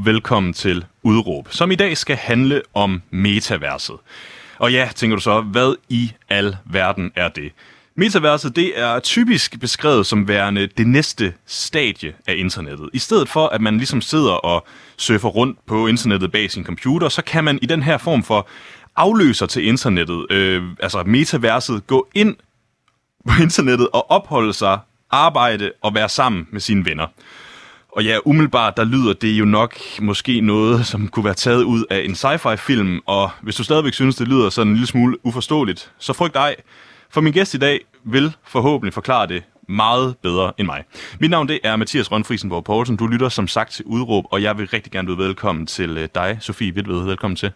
og velkommen til Udråb, som i dag skal handle om metaverset. Og ja, tænker du så, hvad i al verden er det? Metaverset det er typisk beskrevet som værende det næste stadie af internettet. I stedet for, at man ligesom sidder og surfer rundt på internettet bag sin computer, så kan man i den her form for afløser til internettet, øh, altså metaverset, gå ind på internettet og opholde sig, arbejde og være sammen med sine venner. Og ja, umiddelbart, der lyder det jo nok måske noget, som kunne være taget ud af en sci-fi-film, og hvis du stadigvæk synes, det lyder sådan en lille smule uforståeligt, så frygt ej, for min gæst i dag vil forhåbentlig forklare det meget bedre end mig. Mit navn det er Mathias Rønfrisenborg Poulsen. Du lytter som sagt til Udråb, og jeg vil rigtig gerne byde velkommen til øh, dig, Sofie Vidved. Velkommen til.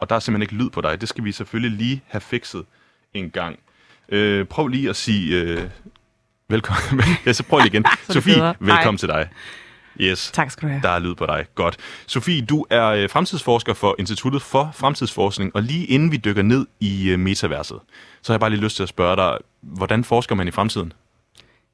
Og der er simpelthen ikke lyd på dig. Det skal vi selvfølgelig lige have fikset en gang. Øh, prøv lige at sige øh, Velkommen. ja, så prøv lige igen. Sofie, velkommen Hej. til dig. Yes. Tak skal du have. Der er lyd på dig. Godt. Sofie, du er øh, fremtidsforsker for Instituttet for Fremtidsforskning, og lige inden vi dykker ned i øh, metaverset, så har jeg bare lige lyst til at spørge dig, hvordan forsker man i fremtiden?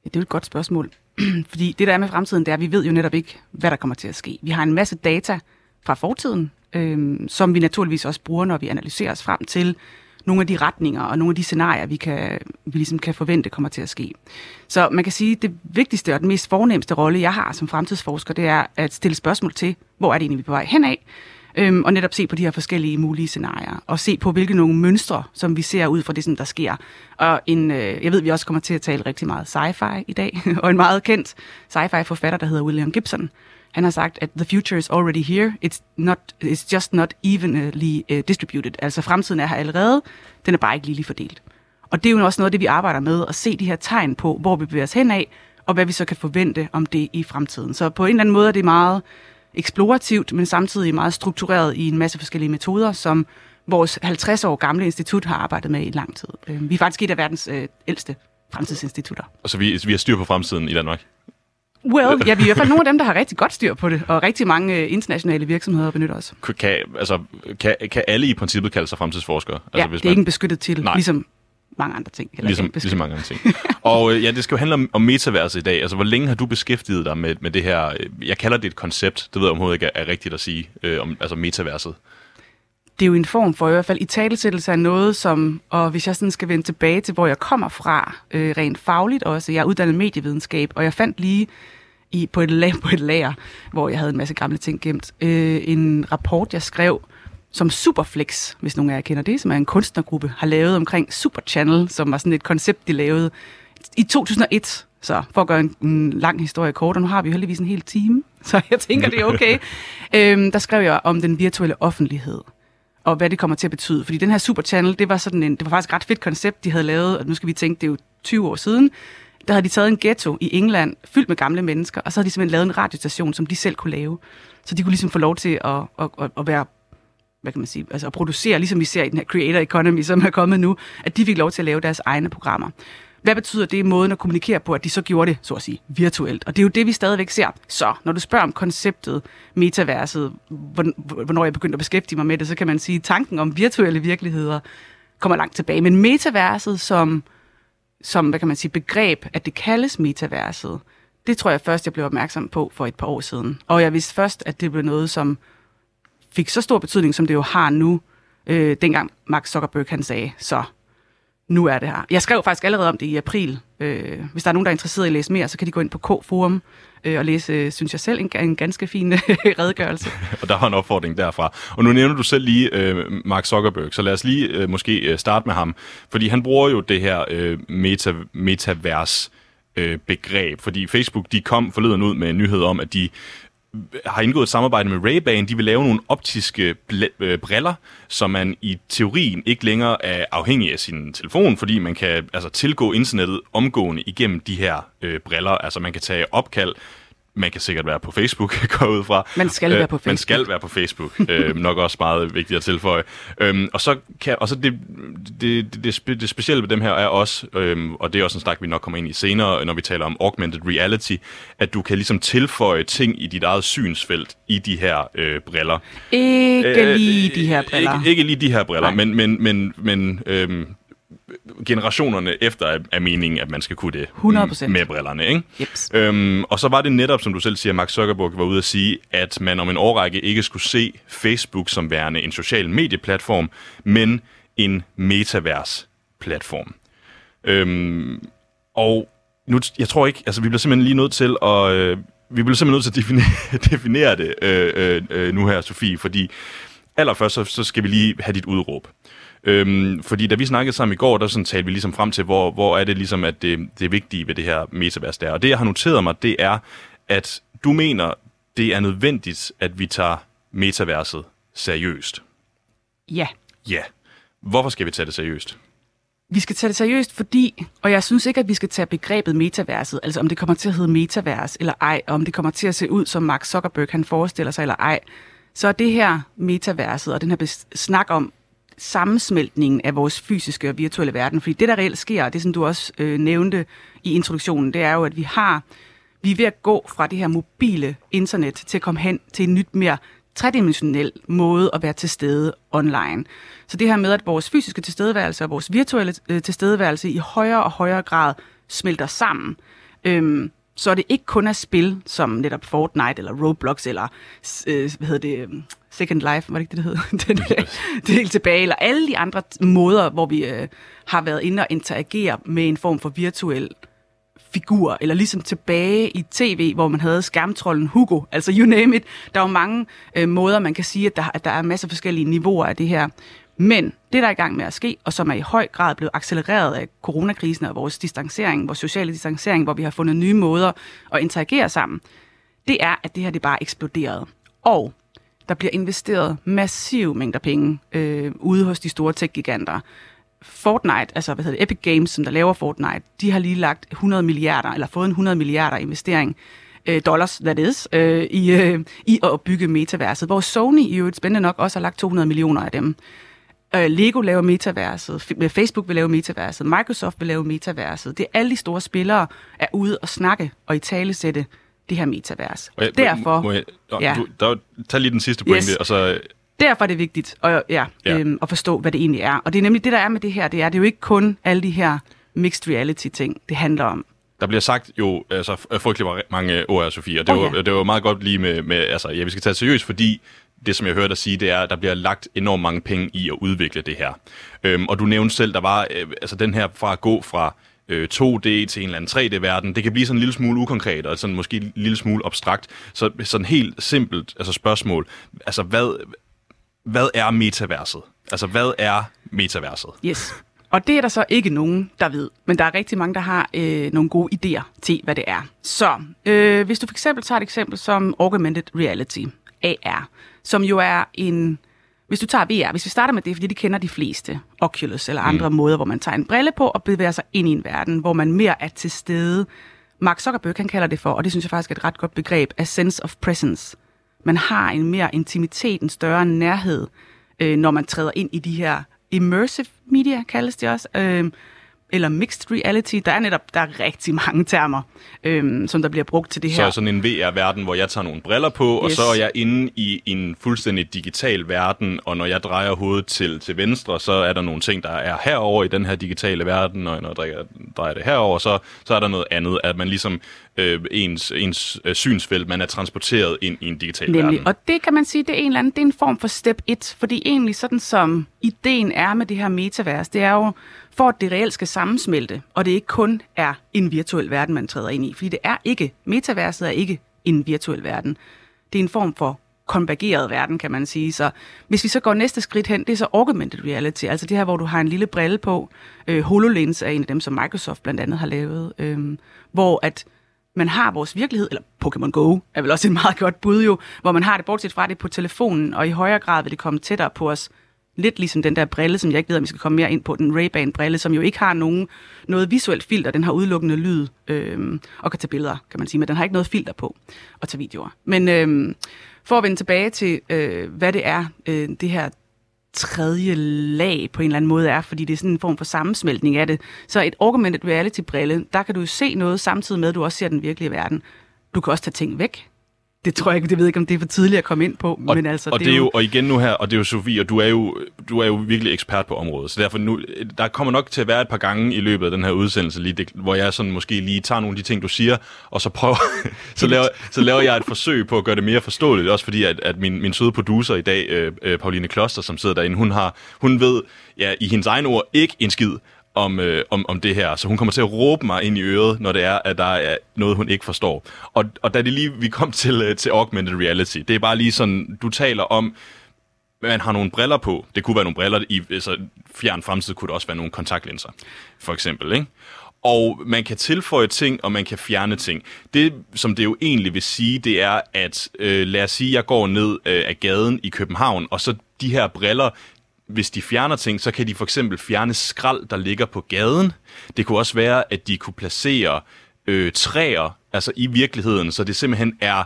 Ja, det er jo et godt spørgsmål. Fordi det, der er med fremtiden, det er, at vi ved jo netop ikke, hvad der kommer til at ske. Vi har en masse data fra fortiden, øh, som vi naturligvis også bruger, når vi analyserer os frem til, nogle af de retninger og nogle af de scenarier, vi, kan, vi ligesom kan forvente kommer til at ske. Så man kan sige, at det vigtigste og den mest fornemmeste rolle, jeg har som fremtidsforsker, det er at stille spørgsmål til, hvor er det egentlig, vi er på vej henad, øhm, og netop se på de her forskellige mulige scenarier, og se på, hvilke nogle mønstre, som vi ser ud fra det, som der sker. Og en, øh, jeg ved, vi også kommer til at tale rigtig meget sci-fi i dag, og en meget kendt sci-fi-forfatter, der hedder William Gibson, han har sagt, at the future is already here. It's, not, it's just not evenly uh, distributed. Altså fremtiden er her allerede, den er bare ikke lige fordelt. Og det er jo også noget af det, vi arbejder med, at se de her tegn på, hvor vi bevæger os hen af, og hvad vi så kan forvente om det i fremtiden. Så på en eller anden måde er det meget eksplorativt, men samtidig meget struktureret i en masse forskellige metoder, som vores 50 år gamle institut har arbejdet med i lang tid. Øh, vi er faktisk et af verdens øh, ældste fremtidsinstitutter. Og så vi, vi har styr på fremtiden i Danmark? Well, ja, vi er i hvert fald nogle af dem, der har rigtig godt styr på det, og rigtig mange øh, internationale virksomheder benytter os. Kan, altså, kan, kan alle i princippet kalde sig fremtidsforskere? Ja, altså, hvis det er man... ikke en beskyttet titel, Nej. ligesom mange andre ting. Ligesom, ligesom mange andre ting. og øh, ja, det skal jo handle om, om metaverset i dag. Altså, hvor længe har du beskæftiget dig med, med det her, øh, jeg kalder det et koncept, det ved jeg overhovedet ikke er, er rigtigt at sige, øh, om altså metaverset? Det er jo en form for i hvert fald i talesættelse af noget, som, og hvis jeg sådan skal vende tilbage til, hvor jeg kommer fra, øh, rent fagligt også, jeg er uddannet medievidenskab, og jeg fandt lige i, på, et lag, på et lager, hvor jeg havde en masse gamle ting gemt, øh, en rapport, jeg skrev, som Superflex, hvis nogen af jer kender det, som er en kunstnergruppe, har lavet omkring Super Channel, som var sådan et koncept, de lavede i 2001. Så for at gøre en, en lang historie kort, og nu har vi jo heldigvis en hel time, så jeg tænker, det er okay. øhm, der skrev jeg om den virtuelle offentlighed og hvad det kommer til at betyde. Fordi den her Super Channel, det var, sådan en, det var faktisk et ret fedt koncept, de havde lavet, og nu skal vi tænke, det er jo 20 år siden, der havde de taget en ghetto i England, fyldt med gamle mennesker, og så havde de simpelthen lavet en radiostation, som de selv kunne lave. Så de kunne ligesom få lov til at, at, at, at være hvad kan man sige, altså at producere, ligesom vi ser i den her creator economy, som er kommet nu, at de fik lov til at lave deres egne programmer. Hvad betyder det i måden at kommunikere på, at de så gjorde det, så at sige, virtuelt? Og det er jo det, vi stadigvæk ser. Så når du spørger om konceptet, metaverset, hvornår jeg begyndte at beskæftige mig med det, så kan man sige, at tanken om virtuelle virkeligheder kommer langt tilbage. Men metaverset som som, hvad kan man sige, begreb, at det kaldes metaverset, det tror jeg først, jeg blev opmærksom på for et par år siden. Og jeg vidste først, at det blev noget, som fik så stor betydning, som det jo har nu, øh, dengang Mark Zuckerberg han sagde, så nu er det her. Jeg skrev faktisk allerede om det i april. Øh, hvis der er nogen, der er interesseret i at læse mere, så kan de gå ind på K-forum øh, og læse, øh, synes jeg selv, en, en ganske fin øh, redegørelse. og der har en opfordring derfra. Og nu nævner du selv lige øh, Mark Zuckerberg, så lad os lige øh, måske øh, starte med ham. Fordi han bruger jo det her øh, meta, metavers øh, begreb, fordi Facebook de kom forleden ud med en nyhed om, at de har indgået et samarbejde med Ray-Ban. De vil lave nogle optiske øh, briller, som man i teorien ikke længere er afhængig af sin telefon, fordi man kan altså, tilgå internettet omgående igennem de her øh, briller. Altså man kan tage opkald man kan sikkert være på Facebook, går ud fra. Man skal være på Facebook. Man skal være på Facebook. øh, nok også meget vigtigt at tilføje. Øhm, og så, kan, og så det, det, det, det, det specielle ved dem her er også, øhm, og det er også en snak, vi nok kommer ind i senere, når vi taler om augmented reality, at du kan ligesom tilføje ting i dit eget synsfelt i de her øh, briller. Ikke lige de her briller. Ikke, ikke lige de her briller, Nej. men, men, men, men øhm, generationerne efter er, meningen, at man skal kunne det 100%. med brillerne. Ikke? Jeps. Øhm, og så var det netop, som du selv siger, Mark Zuckerberg var ude at sige, at man om en årrække ikke skulle se Facebook som værende en social medieplatform, men en metavers-platform. Øhm, og nu, jeg tror ikke, altså vi bliver simpelthen lige nødt til at, øh, vi bliver simpelthen nødt til at definere, definere det øh, øh, øh, nu her, Sofie, fordi allerførst så, så skal vi lige have dit udråb. Øhm, fordi da vi snakkede sammen i går, der sådan talte vi ligesom frem til, hvor, hvor er det ligesom, at det, det vigtige ved det her metavers der. Og det, jeg har noteret mig, det er, at du mener, det er nødvendigt, at vi tager metaverset seriøst. Ja. Ja. Hvorfor skal vi tage det seriøst? Vi skal tage det seriøst, fordi, og jeg synes ikke, at vi skal tage begrebet metaverset, altså om det kommer til at hedde metavers eller ej, og om det kommer til at se ud, som Mark Zuckerberg han forestiller sig eller ej, så er det her metaverset og den her snak om, sammensmeltningen af vores fysiske og virtuelle verden. Fordi det, der reelt sker, og det som du også øh, nævnte i introduktionen, det er jo, at vi har vi er ved at gå fra det her mobile internet til at komme hen til en nyt, mere tredimensionel måde at være til stede online. Så det her med, at vores fysiske tilstedeværelse og vores virtuelle øh, tilstedeværelse i højere og højere grad smelter sammen. Øhm, så det ikke kun er spil som netop Fortnite eller Roblox eller øh, hvad hedder det, øhm, Second Life, var det ikke det, det hed? det, det, det er helt tilbage. Eller alle de andre måder, hvor vi øh, har været inde og interagere med en form for virtuel figur, eller ligesom tilbage i tv, hvor man havde skærmtrollen Hugo, altså you name it. Der er jo mange øh, måder, man kan sige, at der, at der er masser af forskellige niveauer af det her. Men det, der er i gang med at ske, og som er i høj grad blevet accelereret af coronakrisen og vores distancering, vores sociale distancering, hvor vi har fundet nye måder at interagere sammen, det er, at det her det bare eksploderet. Og der bliver investeret massive mængder penge øh, ude hos de store tech-giganter. Fortnite, altså hvad hedder det, Epic Games, som der laver Fortnite, de har lige lagt 100 milliarder, eller fået en 100 milliarder investering, øh, dollars, that is, øh, i, øh, i at bygge metaverset, hvor Sony i øvrigt spændende nok også har lagt 200 millioner af dem. Øh, Lego laver metaverset, øh, Facebook vil lave metaverset, Microsoft vil lave metaverset. Det er alle de store spillere er ude og snakke og i tale sætte det her metavers. jeg, derfor... Må jeg, ja. du, der, tag lige den sidste pointe, yes. og så... Derfor er det vigtigt at, ja, ja. Øhm, at forstå, hvad det egentlig er. Og det er nemlig det, der er med det her. Det er, det er jo ikke kun alle de her mixed reality-ting, det handler om. Der bliver sagt jo altså, frygtelig mange ord af Sofie, og det, oh, ja. var, det var meget godt lige med, med altså, ja, vi skal tage det seriøst, fordi det, som jeg hørte dig sige, det er, at der bliver lagt enormt mange penge i at udvikle det her. Øhm, og du nævnte selv, der var øh, altså den her fra at gå fra øh, 2D til en eller anden 3D-verden. Det kan blive sådan en lille smule ukonkret, og sådan måske en lille smule abstrakt. Så sådan helt simpelt altså spørgsmål. Altså, hvad, hvad er metaverset? Altså, hvad er metaverset? Yes. Og det er der så ikke nogen, der ved. Men der er rigtig mange, der har øh, nogle gode idéer til, hvad det er. Så øh, hvis du for eksempel tager et eksempel som Augmented Reality, AR, som jo er en hvis du tager VR, hvis vi starter med det, fordi de kender de fleste, Oculus eller andre mm. måder, hvor man tager en brille på og bevæger sig ind i en verden, hvor man mere er til stede. Mark Zuckerberg, han kalder det for, og det synes jeg faktisk er et ret godt begreb, a sense of presence. Man har en mere intimitet, en større nærhed, øh, når man træder ind i de her immersive media, kaldes det også. Øh, eller mixed reality. Der er netop der er rigtig mange termer, øhm, som der bliver brugt til det her. Så sådan en VR-verden, hvor jeg tager nogle briller på, yes. og så er jeg inde i en fuldstændig digital verden, og når jeg drejer hovedet til, til venstre, så er der nogle ting, der er herover i den her digitale verden, og når jeg drejer det herover, så, så er der noget andet, at man ligesom øh, ens, ens øh, synsfelt, man er transporteret ind i en digital Nemlig. verden. Og det kan man sige, det er en eller anden, det er en form for step 1, fordi egentlig sådan som ideen er med det her metavers, det er jo, for at det reelt skal sammensmelte, og det ikke kun er en virtuel verden, man træder ind i. Fordi det er ikke, metaverset er ikke en virtuel verden. Det er en form for konvergeret verden, kan man sige. Så hvis vi så går næste skridt hen, det er så augmented reality, altså det her, hvor du har en lille brille på. Øh, HoloLens er en af dem, som Microsoft blandt andet har lavet, øh, hvor at man har vores virkelighed, eller Pokémon Go er vel også et meget godt bud jo, hvor man har det, bortset fra det på telefonen, og i højere grad vil det komme tættere på os. Lidt ligesom den der brille, som jeg ikke ved, om vi skal komme mere ind på, den Ray-Ban-brille, som jo ikke har nogen, noget visuelt filter, den har udelukkende lyd øh, og kan tage billeder, kan man sige, men den har ikke noget filter på og tage videoer. Men øh, for at vende tilbage til, øh, hvad det er, øh, det her tredje lag på en eller anden måde er, fordi det er sådan en form for sammensmeltning af det. Så et augmented reality-brille, der kan du se noget samtidig med, at du også ser den virkelige verden. Du kan også tage ting væk. Det tror jeg ikke, det ved ikke, om det er for tidligt at komme ind på. Og, men altså, og det er jo, og igen nu her, og det er jo Sofie, og du er jo, du er jo virkelig ekspert på området, så derfor nu, der kommer nok til at være et par gange i løbet af den her udsendelse, lige det, hvor jeg sådan måske lige tager nogle af de ting, du siger, og så prøver, så laver, så laver jeg et forsøg på at gøre det mere forståeligt, også fordi, at, at min, min søde producer i dag, øh, øh, Pauline Kloster, som sidder derinde, hun har, hun ved, ja, i hendes egen ord, ikke en skid om, øh, om, om det her. Så hun kommer til at råbe mig ind i øret, når det er, at der er noget, hun ikke forstår. Og, og da det lige, vi kom til, øh, til augmented reality, det er bare lige sådan, du taler om, man har nogle briller på. Det kunne være nogle briller i altså, fjern fremtid, kunne det også være nogle kontaktlinser, for eksempel. Ikke? Og man kan tilføje ting, og man kan fjerne ting. Det, som det jo egentlig vil sige, det er, at øh, lad os sige, jeg går ned øh, af gaden i København, og så de her briller, hvis de fjerner ting, så kan de for eksempel fjerne skrald, der ligger på gaden. Det kunne også være, at de kunne placere øh, træer altså i virkeligheden, så det simpelthen er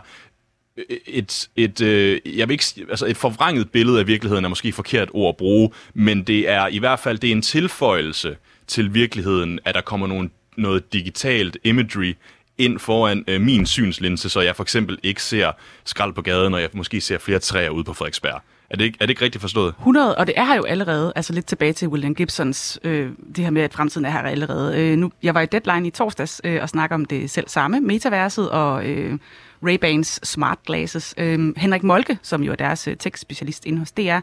øh, et, et, øh, jeg vil ikke, altså et forvrænget billede af virkeligheden er måske et forkert ord at bruge, men det er i hvert fald det er en tilføjelse til virkeligheden, at der kommer nogle, noget digitalt imagery ind foran øh, min synslinse, så jeg for eksempel ikke ser skrald på gaden, og jeg måske ser flere træer ude på Frederiksberg. Er det, ikke, er det ikke rigtigt forstået? 100, og det er her jo allerede, altså lidt tilbage til William Gibsons, øh, det her med, at fremtiden er her allerede. Øh, nu, jeg var i Deadline i torsdags øh, og snakkede om det selv samme, metaverset og øh, Ray-Bans smart glasses. Øh, Henrik Molke, som jo er deres øh, tech-specialist inde hos DR,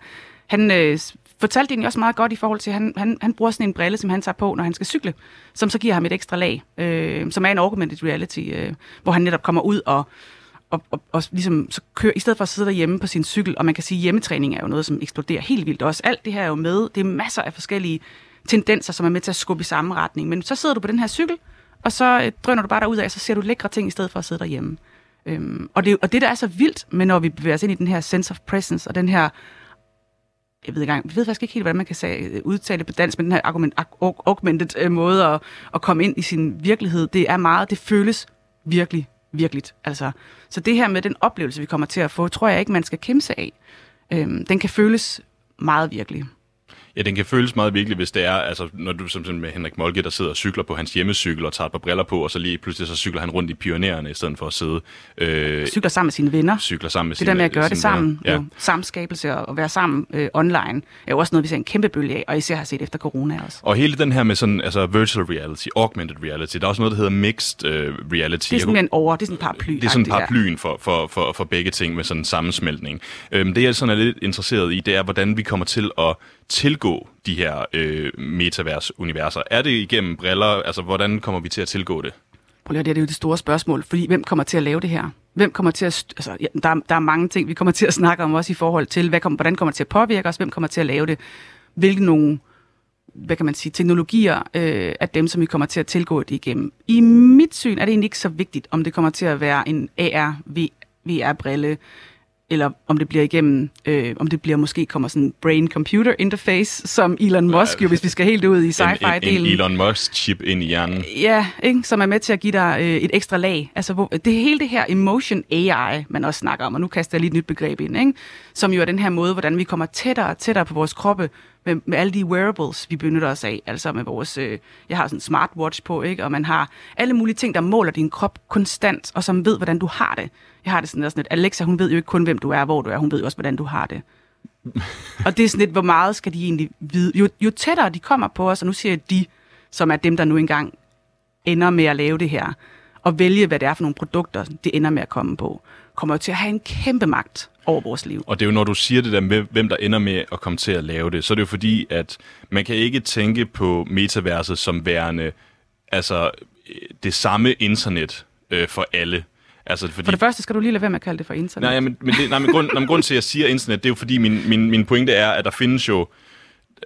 han øh, fortalte egentlig også meget godt i forhold til, at han, han, han bruger sådan en brille, som han tager på, når han skal cykle, som så giver ham et ekstra lag, øh, som er en augmented reality, øh, hvor han netop kommer ud og og, og, og ligesom så kører, i stedet for at sidde derhjemme på sin cykel, og man kan sige, at hjemmetræning er jo noget, som eksploderer helt vildt også. Alt det her er jo med. Det er masser af forskellige tendenser, som er med til at skubbe i samme retning. Men så sidder du på den her cykel, og så øh, drøner du bare derud af, og så ser du lækre ting, i stedet for at sidde derhjemme. Øhm, og, det, og det, der er så vildt med, når vi bevæger os ind i den her sense of presence, og den her jeg ved, ikke, jeg ved faktisk ikke helt, hvordan man kan sige, øh, udtale på dansk, men den her argument, augmented øh, måde at, at komme ind i sin virkelighed, det er meget, det føles virkelig virkeligt. Altså, så det her med den oplevelse, vi kommer til at få, tror jeg ikke, man skal kæmpe sig af. Øhm, den kan føles meget virkelig. Ja, den kan føles meget virkelig, hvis det er, altså når du som med Henrik Molke, der sidder og cykler på hans hjemmecykel og tager et par briller på, og så lige pludselig så cykler han rundt i pionererne, i stedet for at sidde... Øh, cykler sammen med sine venner. Cykler sammen med det sine der med at gøre det sammen, ja. jo, samskabelse og, og være sammen øh, online, er jo også noget, vi ser en kæmpe bølge af, og især har set efter corona også. Og hele den her med sådan, altså virtual reality, augmented reality, der er også noget, der hedder mixed uh, reality. Det er sådan en over, det er sådan en paraply. Det er sådan en paraplyen for, for, for, for begge ting med sådan en sammensmeltning. Øhm, det jeg sådan er lidt interesseret i, det er, hvordan vi kommer til at tilgå de her øh, metavers-universer? Er det igennem briller? Altså, hvordan kommer vi til at tilgå det? Prøv lige, det er jo det store spørgsmål, fordi hvem kommer til at lave det her? Hvem kommer til at... Altså, ja, der, der er mange ting, vi kommer til at snakke om, også i forhold til, hvad kommer, hvordan kommer det til at påvirke os? Hvem kommer til at lave det? Hvilke nogle hvad kan man sige, teknologier øh, af dem, som vi kommer til at tilgå det igennem. I mit syn er det egentlig ikke så vigtigt, om det kommer til at være en AR, VR-brille, eller om det bliver igennem, øh, om det bliver måske kommer sådan brain-computer interface, som Elon Musk jo, hvis vi skal helt ud i sci-fi-delen. En, en Elon Musk-chip ind i hjernen. Ja, ikke? som er med til at give dig øh, et ekstra lag. Altså, hvor, det hele det her emotion AI, man også snakker om, og nu kaster jeg lige et nyt begreb ind, ikke? som jo er den her måde, hvordan vi kommer tættere og tættere på vores kroppe, med, med alle de wearables, vi benytter os af, altså med vores, øh, jeg har sådan en smartwatch på, ikke? og man har alle mulige ting, der måler din krop konstant, og som ved, hvordan du har det. Jeg har det sådan, sådan lidt, Alexa, hun ved jo ikke kun, hvem du er, hvor du er, hun ved jo også, hvordan du har det. og det er sådan lidt, hvor meget skal de egentlig vide? Jo, jo tættere de kommer på os, og nu siger jeg de, som er dem, der nu engang ender med at lave det her, og vælge, hvad det er for nogle produkter, det ender med at komme på, kommer jo til at have en kæmpe magt over vores liv. Og det er jo, når du siger det der med, hvem der ender med at komme til at lave det, så er det jo fordi, at man kan ikke tænke på metaverset som værende altså, det samme internet øh, for alle. Altså, fordi... For det første skal du lige lade være med at kalde det for internet. Nej, men, men, det, nej, men, grund, nej, men grund til, at jeg siger internet, det er jo fordi, min, min, min pointe er, at der findes jo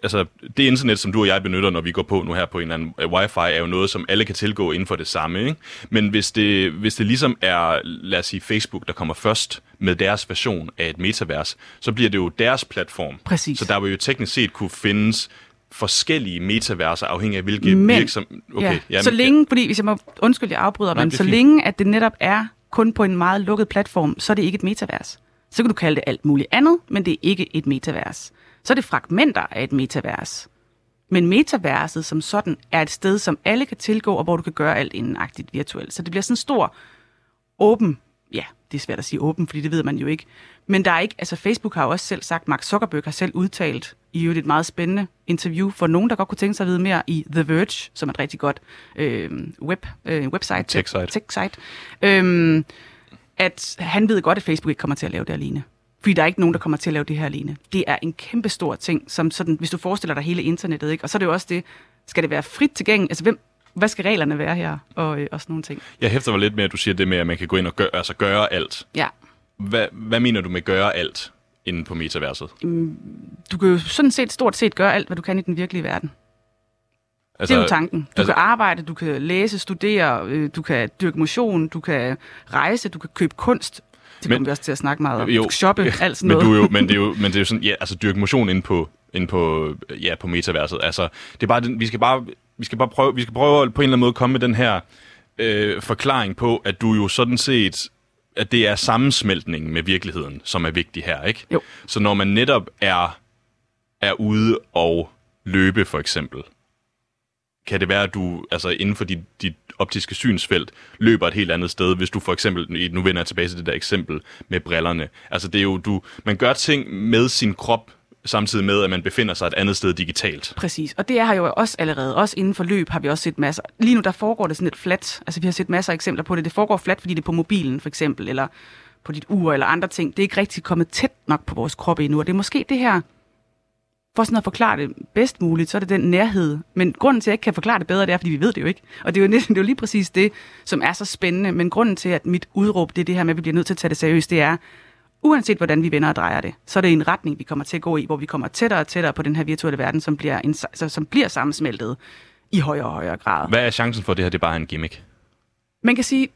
altså, det internet, som du og jeg benytter, når vi går på nu her på en eller anden uh, wifi, er jo noget, som alle kan tilgå inden for det samme. Ikke? Men hvis det, hvis det ligesom er, lad os sige, Facebook, der kommer først med deres version af et metavers, så bliver det jo deres platform. Præcis. Så der vil jo teknisk set kunne findes forskellige metaverser, afhængig af hvilke Men- virksom... Okay, ja. jamen, så længe, fordi hvis jeg må undskylde, jeg afbryder, Nej, men så fint. længe, at det netop er kun på en meget lukket platform, så er det ikke et metavers. Så kan du kalde det alt muligt andet, men det er ikke et metavers. Så er det fragmenter af et metavers. Men metaverset som sådan er et sted, som alle kan tilgå, og hvor du kan gøre alt indenagtigt virtuelt. Så det bliver sådan en stor åben, ja, det er svært at sige åben, fordi det ved man jo ikke. Men der er ikke, altså Facebook har jo også selv sagt, Mark Zuckerberg har selv udtalt i øvrigt et meget spændende interview for nogen, der godt kunne tænke sig at vide mere i The Verge, som er et rigtig godt øh, web, øh, website. Tech-site. Tech-site. Øh, at han ved godt, at Facebook ikke kommer til at lave det alene. Fordi der er ikke nogen, der kommer til at lave det her alene. Det er en kæmpe stor ting, som sådan, hvis du forestiller dig hele internettet, ikke? og så er det jo også det, skal det være frit tilgængeligt? Altså, hvem, hvad skal reglerne være her? Og, øh, og sådan nogle ting. Jeg hæfter mig lidt med, at du siger det med, at man kan gå ind og gøre, altså gøre alt. Ja. Hvad, hvad mener du med gøre alt inde på metaverset? Du kan jo sådan set stort set gøre alt, hvad du kan i den virkelige verden. Altså, det er jo tanken. Du altså- altså, kan arbejde, du kan læse, studere, øh, du kan dyrke motion, du kan rejse, du kan købe kunst. Det Men- kommer vi også til at snakke meget om. Jo, Du shoppe, alt sådan men, noget. du er jo, men, det er jo, men det er jo sådan, ja, altså dyrke motion inde på, inde på, ja, på metaverset. Altså, det er bare, vi skal bare, vi skal bare prøve, vi skal prøve at på en eller anden måde komme med den her øh, forklaring på, at du jo sådan set, at det er sammensmeltningen med virkeligheden, som er vigtig her, ikke? Jo. Så når man netop er, er ude og løbe, for eksempel, kan det være, at du altså inden for dit, dit optiske synsfelt løber et helt andet sted, hvis du for eksempel, nu vender jeg tilbage til det der eksempel med brillerne. Altså det er jo, du, man gør ting med sin krop, samtidig med, at man befinder sig et andet sted digitalt. Præcis, og det er jo også allerede. Også inden for løb har vi også set masser. Lige nu der foregår det sådan lidt flat. Altså vi har set masser af eksempler på det. Det foregår flat, fordi det er på mobilen for eksempel, eller på dit ur eller andre ting. Det er ikke rigtig kommet tæt nok på vores krop endnu, og det er måske det her, for sådan at forklare det bedst muligt, så er det den nærhed. Men grunden til, at jeg ikke kan forklare det bedre, det er, fordi vi ved det jo ikke. Og det er jo, det er jo lige præcis det, som er så spændende. Men grunden til, at mit udråb, det er det her med, at vi bliver nødt til at tage det seriøst, det er, uanset hvordan vi vender og drejer det, så er det en retning, vi kommer til at gå i, hvor vi kommer tættere og tættere på den her virtuelle verden, som bliver, en, altså, som bliver sammensmeltet i højere og højere grad. Hvad er chancen for, at det her det er bare en gimmick? Man kan sige,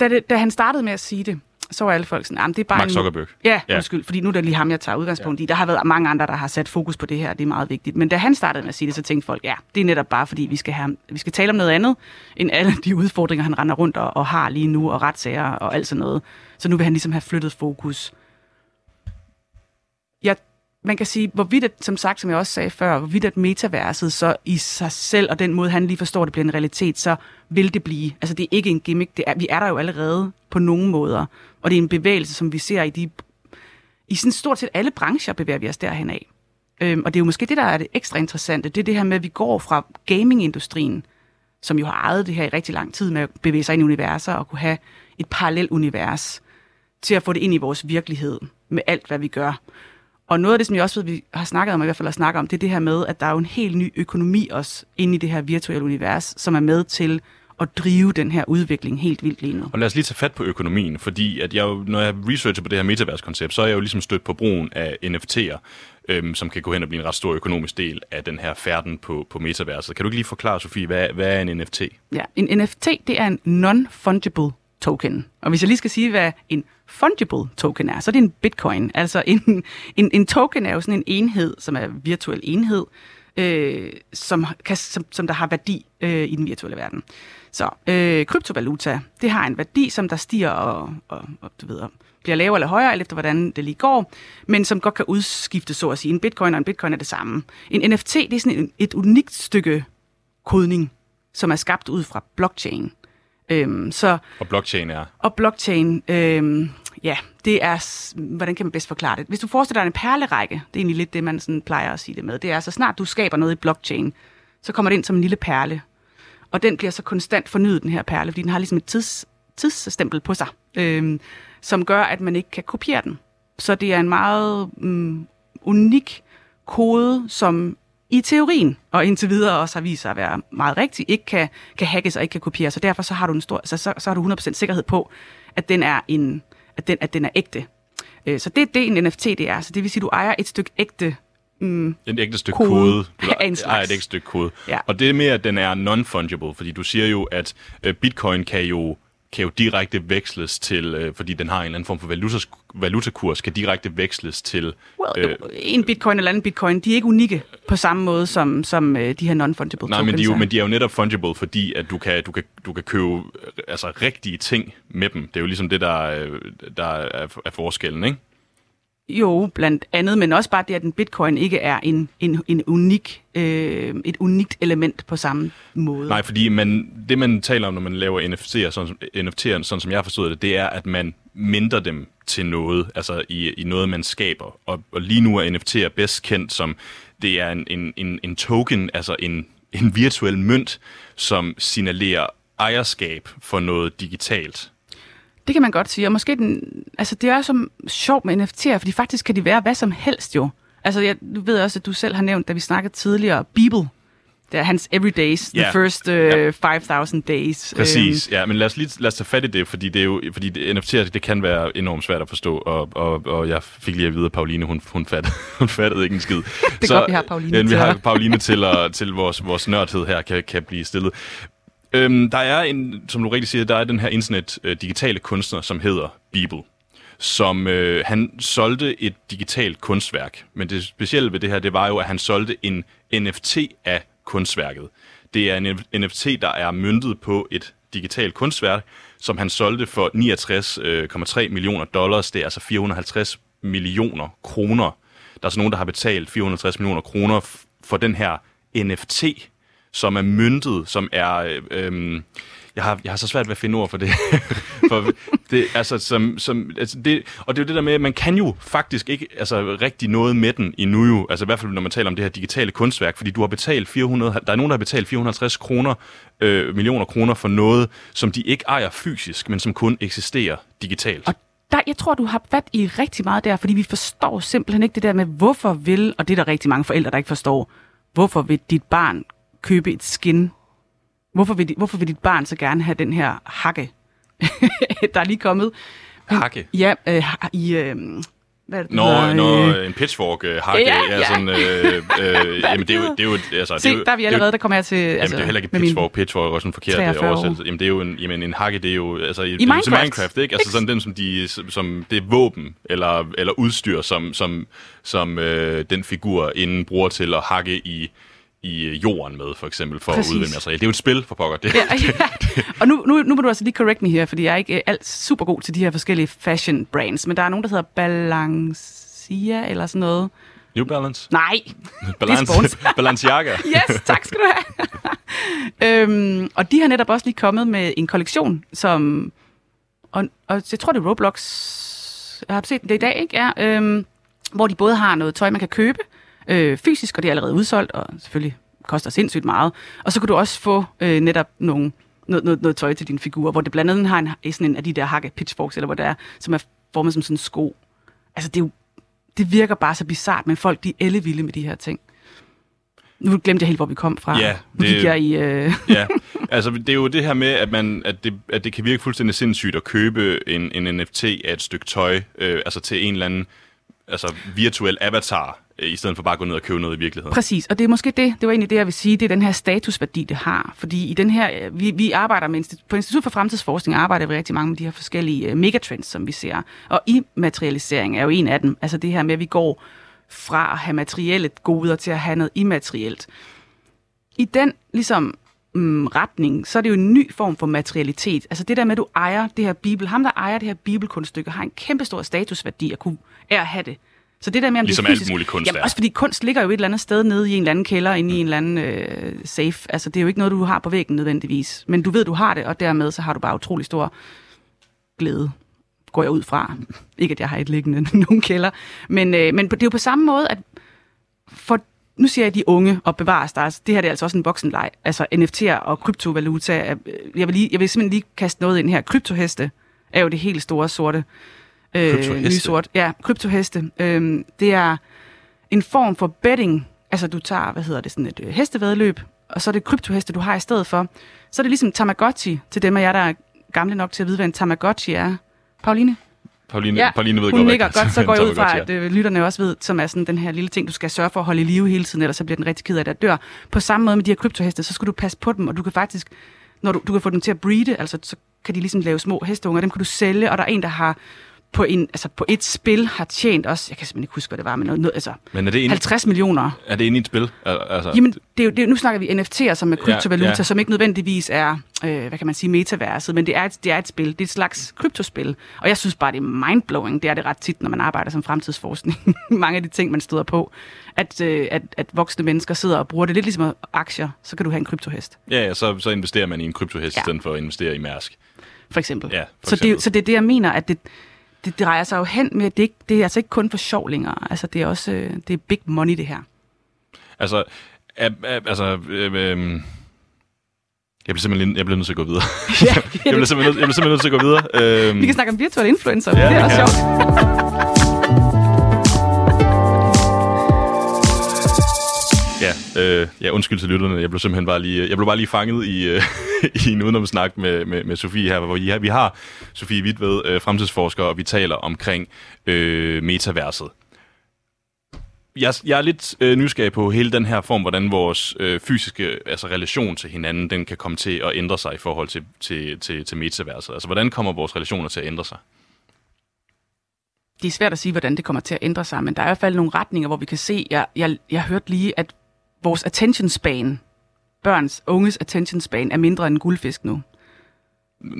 da, det, da han startede med at sige det, så var alle folk sådan, "Jamen, det er bare Mark en... Zuckerberg. Ja, Ja. ja, undskyld, fordi nu er det lige ham, jeg tager udgangspunkt ja. i. Der har været mange andre, der har sat fokus på det her, det er meget vigtigt. Men da han startede med at sige det, så tænkte folk, ja, det er netop bare fordi, vi skal, have, vi skal tale om noget andet, end alle de udfordringer, han render rundt og, og har lige nu, og retssager og alt sådan noget. Så nu vil han ligesom have flyttet fokus. Man kan sige, hvorvidt, at, som sagt, som jeg også sagde før, hvorvidt at metaverset så i sig selv, og den måde, han lige forstår, det bliver en realitet, så vil det blive. Altså, det er ikke en gimmick. Det er, vi er der jo allerede på nogle måder. Og det er en bevægelse, som vi ser i de... I sådan stort set alle brancher bevæger vi os derhen af. Øhm, og det er jo måske det, der er det ekstra interessante. Det er det her med, at vi går fra gamingindustrien, som jo har ejet det her i rigtig lang tid med at bevæge sig ind i universer og kunne have et parallelt univers, til at få det ind i vores virkelighed med alt, hvad vi gør. Og noget af det, som jeg også ved, vi har snakket om, i hvert fald har snakket om, det er det her med, at der er jo en helt ny økonomi også inde i det her virtuelle univers, som er med til at drive den her udvikling helt vildt lige nu. Og lad os lige tage fat på økonomien, fordi at jeg, jo- når jeg researcher på det her metaverse-koncept, så er jeg jo ligesom stødt på brugen af NFT'er, øhm, som kan gå hen og blive en ret stor økonomisk del af den her færden på, på metaverset. Kan du ikke lige forklare, Sofie, hvad, hvad er en NFT? Ja, en NFT, det er en non-fungible token. Og hvis jeg lige skal sige, hvad en fungible token er, så er det en bitcoin. Altså en, en, en token er jo sådan en enhed, som er en virtuel enhed, øh, som, kan, som, som der har værdi øh, i den virtuelle verden. Så øh, kryptovaluta, det har en værdi, som der stiger og, og, og du ved, bliver lavere eller højere, alt efter hvordan det lige går, men som godt kan udskiftes, så at sige. En bitcoin og en bitcoin er det samme. En NFT, det er sådan en, et unikt stykke kodning, som er skabt ud fra blockchain. Øhm, så, Og blockchain er... og blockchain, øhm, ja, det er, hvordan kan man bedst forklare det? Hvis du forestiller dig en perlerække, det er egentlig lidt det, man sådan plejer at sige det med, det er, så snart du skaber noget i blockchain, så kommer det ind som en lille perle. Og den bliver så konstant fornyet, den her perle, fordi den har ligesom et tids, tidsstempel på sig, øh, som gør, at man ikke kan kopiere den. Så det er en meget mm, unik kode, som i teorien, og indtil videre også har vist sig at være meget rigtig, ikke kan, kan hackes og ikke kan kopieres. Så derfor så har du en stor, så, så, så har du 100% sikkerhed på, at den er, en, at den, at den er ægte. Øh, Så det er det, en NFT det er. Så det vil sige, at du ejer et stykke ægte mm, Et ægte stykke Kode kode. Du af en slags. et ægte stykke kode. Ja. Og det er med, at den er non-fungible, fordi du siger jo, at øh, bitcoin kan jo kan jo direkte veksles til, øh, fordi den har en eller anden form for valutas, valutakurs, kan direkte veksles til... well, øh, en bitcoin eller anden bitcoin, de er ikke unikke på samme måde som, som øh, de her non-fungible Nej, men de, er jo, men de er jo netop fungible, fordi at du kan, du kan, du kan købe altså, rigtige ting med dem. Det er jo ligesom det, der, øh, der er, er forskellen, ikke? Jo, blandt andet, men også bare det, at en bitcoin ikke er en, en, en unik, øh, et unikt element på samme måde. Nej, fordi man, det, man taler om, når man laver NFT'er, sådan, NFT'er, sådan som jeg forstod det, det er, at man minder dem til noget, altså i, i noget, man skaber. Og, og lige nu er NFT'er bedst kendt som, det er en, en, en, en token, altså en, en virtuel mønt, som signalerer ejerskab for noget digitalt. Det kan man godt sige, og måske den, altså det er så sjovt med NFT'er, fordi faktisk kan de være hvad som helst jo. Altså jeg du ved også, at du selv har nævnt, da vi snakkede tidligere, Bibel. Det er hans Everydays, the first uh, Ja. 5.000 days. Præcis, ja, men lad os lige lad os tage fat i det, fordi det er jo, fordi det, NFT'er, det kan være enormt svært at forstå, og, og, og jeg fik lige at vide, at Pauline, hun, hun, fattede, hun fattede ikke en skid. er godt, vi har Pauline ja, vi til har at- Pauline til, til vores, vores nørdhed her kan, kan blive stillet. Øhm, der er en, som du rigtig siger, der er den her internet øh, digitale kunstner, som hedder Bibel som øh, han solgte et digitalt kunstværk. Men det specielle ved det her, det var jo, at han solgte en NFT af kunstværket. Det er en NFT, der er myntet på et digitalt kunstværk, som han solgte for 69,3 øh, millioner dollars. Det er altså 450 millioner kroner. Der er så nogen, der har betalt 450 millioner kroner for den her NFT, som er myntet, som er... Øh, øhm, jeg har, jeg har så svært ved at finde ord for det. for det altså, som, som, altså det, og det er jo det der med, at man kan jo faktisk ikke altså, rigtig noget med den endnu jo. Altså i hvert fald, når man taler om det her digitale kunstværk, fordi du har betalt 400, der er nogen, der har betalt 450 kroner, øh, millioner kroner for noget, som de ikke ejer fysisk, men som kun eksisterer digitalt. Og der, jeg tror, du har fat i rigtig meget der, fordi vi forstår simpelthen ikke det der med, hvorfor vil, og det er der rigtig mange forældre, der ikke forstår, hvorfor vil dit barn købe et skin? Hvorfor vil, hvorfor vil dit barn så gerne have den her hakke, der er lige kommet? Hakke? Ja, øh, i... Øh, hvad er det, det Nå, hedder? nå, Øh, en pitchfork øh, hakke, Ja, ja, ja. sådan, øh, øh, jamen det er jo, det er jo, altså, det er Se, jo, der er vi det er allerede, der kommer jeg til... Jamen, altså, det er jo heller ikke pitchfork. Pitchfork er også en forkert 43 år. oversættelse. Jamen, det er jo en, jamen, en hakke, det er jo altså, I, Minecraft. Minecraft, ikke? Altså sådan den, som, de, som det er våben eller, eller udstyr, som, som, som øh, den figur inden bruger til at hakke i, i jorden med, for eksempel, for Præcis. at udvinde materiale. Det er jo et spil, for pokker. Det, Ja, ja. Og nu, nu, nu må du altså lige correct me her, fordi jeg er ikke øh, alt super god til de her forskellige fashion brands, men der er nogen, der hedder Balancia eller sådan noget. New Balance? Nej, Balance. Balenciaga? yes, tak skal du have. øhm, og de har netop også lige kommet med en kollektion, som... Og, og jeg tror, det er Roblox... Jeg har set det i dag, ikke? Ja, øhm, hvor de både har noget tøj, man kan købe øh, fysisk, og det er allerede udsolgt, og selvfølgelig koster sindssygt meget. Og så kan du også få øh, netop nogle, noget, noget, noget tøj til din figur, hvor det blandt andet har en, sådan en af de der hakke pitchforks, eller hvor det er, som er formet som sådan en sko. Altså, det, er jo, det virker bare så bizart, men folk de er ellevilde med de her ting. Nu glemte jeg helt, hvor vi kom fra. Ja, det- gik jeg i... Øh... ja, altså det er jo det her med, at, man, at, det, at det kan virke fuldstændig sindssygt at købe en, en NFT af et stykke tøj, øh, altså til en eller anden altså virtuel avatar, Øh, i stedet for bare at gå ned og købe noget i virkeligheden. Præcis, og det er måske det, det var egentlig det, jeg vil sige, det er den her statusværdi, det har. Fordi i den her, øh, vi, vi arbejder med, på Institut for Fremtidsforskning arbejder vi rigtig mange med de her forskellige øh, megatrends, som vi ser. Og immaterialisering er jo en af dem. Altså det her med, at vi går fra at have materielle goder til at have noget immaterielt. I den ligesom mm, retning, så er det jo en ny form for materialitet. Altså det der med, at du ejer det her bibel, ham der ejer det her bibelkunststykke, har en kæmpe stor statusværdi at kunne af at have det. Så det der med, om Ligesom det er alt fysisk, muligt kunst Jamen, er. også fordi kunst ligger jo et eller andet sted nede i en eller anden kælder, inde i en eller anden øh, safe. Altså det er jo ikke noget, du har på væggen nødvendigvis. Men du ved, du har det, og dermed så har du bare utrolig stor glæde går jeg ud fra. Ikke, at jeg har et liggende nogen kælder. Men, øh, men det er jo på samme måde, at for, nu siger jeg de unge og bevares der. Altså, det her det er altså også en voksenleg. Altså NFT'er og kryptovaluta. øh, Jeg vil, lige, jeg vil simpelthen lige kaste noget ind her. Kryptoheste er jo det helt store sorte. Øh, Kryptoheste? nye sort. Ja, kryptoheste. Øh, det er en form for betting. Altså du tager, hvad hedder det, sådan et øh, hestevedløb, og så er det kryptoheste, du har i stedet for. Så er det ligesom Tamagotchi, til dem af jer, der er gamle nok til at vide, hvad en Tamagotchi er. Pauline? Pauline, Ja, Pauline ved hun godt, nikker godt, så går jeg ud fra, at øh, lytterne også ved, som er sådan den her lille ting, du skal sørge for at holde i live hele tiden, ellers så bliver den rigtig ked af det at dør. På samme måde med de her kryptoheste, så skal du passe på dem, og du kan faktisk, når du, du kan få dem til at breede, altså så kan de ligesom lave små hesteunger, dem kan du sælge, og der er en, der har på, en, altså på et spil har tjent også, jeg kan simpelthen ikke huske, hvad det var, men noget, noget altså Men er det, inde, 50 millioner. er det inde i et spil? Al- Altså, Jamen, det er jo, det er, nu snakker vi NFT'er, som er kryptovaluta, ja. ja. som ikke nødvendigvis er, øh, hvad kan man sige, metaverset, men det er, et, det er et spil. Det er et slags kryptospil. Og jeg synes bare, det er mindblowing. Det er det ret tit, når man arbejder som fremtidsforskning. Mange af de ting, man støder på. At, øh, at, at voksne mennesker sidder og bruger det lidt ligesom aktier, så kan du have en kryptohest, ja, ja så, så investerer man i en kryptohest. Ja. i stedet for at investere i Mærsk. for eksempel. Ja, for så, eksempel. det, så det er det, jeg mener, at det, det drejer sig jo hen med, at det, ikke, det er altså ikke kun for sjov længere. Altså, det er også øh, det er big money, det her. Altså, er, er, altså øh, øh, jeg bliver simpelthen jeg bliver nødt til at gå videre. Ja, jeg, bliver simpelthen, jeg bliver simpelthen nødt til at gå videre. Øhm, Vi kan snakke om virtuelle influencer. Ja, det er også sjovt. øh, ja, undskyld til lytterne. Jeg blev simpelthen bare lige, øh, jeg blev bare lige fanget i, øh, i en udenomsnak med, med, med Sofie her, hvor vi har, vi har Sofie Witved, øh, fremtidsforsker, og vi taler omkring øh, metaverset. Jeg, jeg er lidt øh, nysgerrig på hele den her form, hvordan vores øh, fysiske altså relation til hinanden, den kan komme til at ændre sig i forhold til, til, til, til metaverset. Altså, hvordan kommer vores relationer til at ændre sig? det er svært at sige, hvordan det kommer til at ændre sig, men der er i hvert fald nogle retninger, hvor vi kan se, jeg, jeg, jeg hørte lige, at vores attention span, børns, unges attention span, er mindre end en guldfisk nu.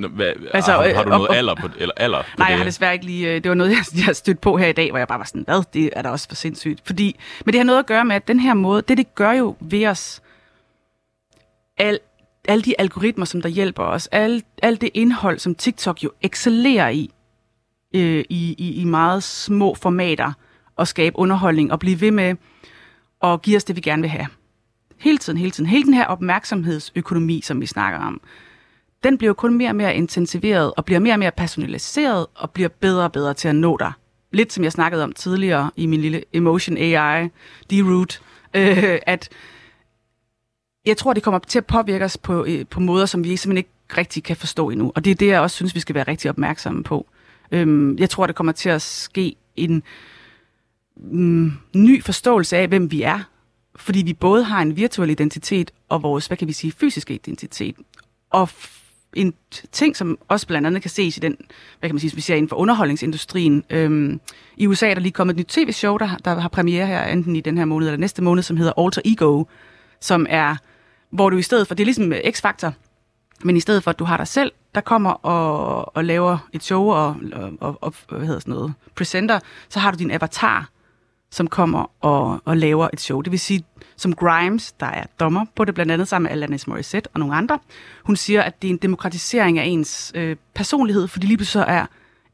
Hvad, Altså, har, har du øh, noget og- alder på, eller alder på Nej, det? jeg har desværre ikke lige... øh, Det var noget, jeg, jeg har stødt på her i dag, hvor jeg bare var sådan, hvad, det er da også for sindssygt. Fordi, men det har noget at gøre med, at den her måde, det det gør jo ved os, al, alle de algoritmer, som der hjælper os, alt al det indhold, som TikTok jo excellerer i, øh, i, i, i meget små formater, og skabe underholdning, og blive ved med og give os det, vi gerne vil have. Hele tiden, hele tiden. Hele den her opmærksomhedsøkonomi, som vi snakker om, den bliver jo kun mere og mere intensiveret, og bliver mere og mere personaliseret, og bliver bedre og bedre til at nå dig. Lidt som jeg snakkede om tidligere i min lille Emotion AI, D-Root, øh, at jeg tror, det kommer til at påvirke os på, øh, på måder, som vi simpelthen ikke rigtig kan forstå endnu. Og det er det, jeg også synes, vi skal være rigtig opmærksomme på. Øhm, jeg tror, det kommer til at ske en mm, ny forståelse af, hvem vi er. Fordi vi både har en virtuel identitet og vores, hvad kan vi sige, fysiske identitet. Og f- en ting, som også blandt andet kan ses i den, hvad kan man sige, som vi ser inden for underholdningsindustrien. Øhm, I USA er der lige kommet et nyt tv-show, der, der har premiere her, enten i den her måned eller næste måned, som hedder Alter Ego, som er, hvor du i stedet for, det er ligesom øh, X-Factor, men i stedet for, at du har dig selv, der kommer og, og laver et show og, og, og, og hvad hedder sådan noget, presenter, så har du din avatar, som kommer og, og laver et show. Det vil sige, som Grimes, der er dommer på det, blandt andet sammen med Alanis Morissette og nogle andre, hun siger, at det er en demokratisering af ens øh, personlighed, fordi lige så er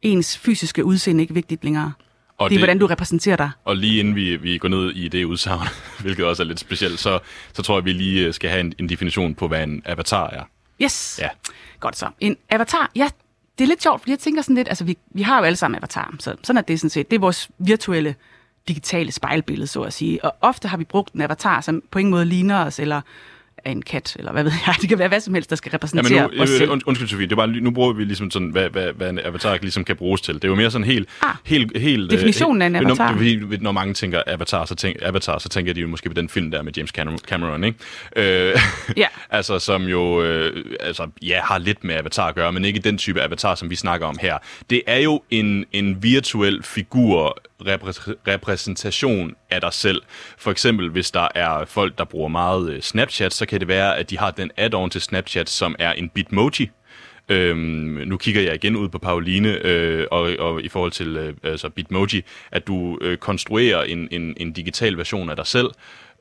ens fysiske udseende ikke vigtigt længere. Og det er, hvordan du repræsenterer dig. Og lige inden vi, vi går ned i det udsagn, hvilket også er lidt specielt, så, så tror jeg, vi lige øh, skal have en, en definition på, hvad en avatar er. Yes. Ja. Godt så. En avatar, ja, det er lidt sjovt, fordi jeg tænker sådan lidt, altså vi, vi har jo alle sammen avatar, så sådan er det sådan set. Det er vores virtuelle, digitale spejlbillede, så at sige. Og ofte har vi brugt en avatar, som på ingen måde ligner os, eller er en kat, eller hvad ved jeg. Det kan være hvad som helst, der skal Ja, repræsentere men nu, os øh, selv. und, undskyld Sofie, det er bare, lige- nu bruger vi ligesom sådan, hvad, hvad, hvad en avatar ligesom kan bruges til. Det er jo mere sådan helt... Ah, helt, helt definitionen af en øh, avatar. Når, når mange tænker avatar, så, tænk, avatar, så tænker de jo måske på den film der med James Cameron, Cameron ikke? Øh, Ja. altså, som jo øh, altså, ja, har lidt med avatar at gøre, men ikke den type avatar, som vi snakker om her. Det er jo en, en virtuel figur, repræs- repræsentation af dig selv. For eksempel, hvis der er folk, der bruger meget øh, Snapchat, så kan det være, at de har den add-on til Snapchat, som er en Bitmoji. Øhm, nu kigger jeg igen ud på Pauline, øh, og, og i forhold til øh, altså Bitmoji, at du øh, konstruerer en, en, en digital version af dig selv,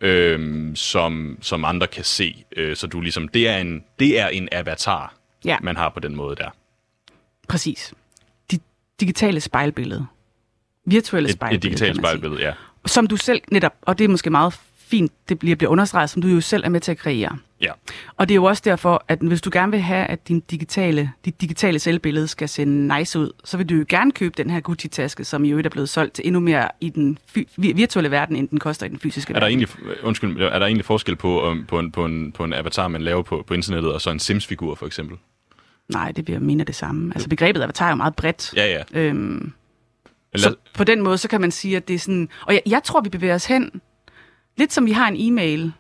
øh, som, som andre kan se. Øh, så du ligesom, det er en, det er en avatar, Ja. man har på den måde der. Præcis. De digitale spejlbillede. Virtuelle Et, spejlbillede, et digitalt man sige. spejlbillede, ja. Som du selv netop, og det er måske meget fint, det bliver, bliver understreget, som du jo selv er med til at kreere. ja. Og det er jo også derfor, at hvis du gerne vil have, at din digitale, dit digitale selvbillede skal se nice ud, så vil du jo gerne købe den her Gucci-taske, som i øvrigt er blevet solgt til endnu mere i den virtuelle verden, end den koster i den fysiske Er der, verden. egentlig, undskyld, er der egentlig forskel på, um, på, en, på, en, på en avatar, man laver på, på internettet, og så en Sims-figur for eksempel? Nej, det vil jeg mene er det samme. Altså begrebet avatar er jo meget bredt. Ja, ja. Øhm, eller, Så på den måde, så kan man sige, at det er sådan... Og jeg, jeg tror, vi bevæger os hen, lidt som vi har en e-mail.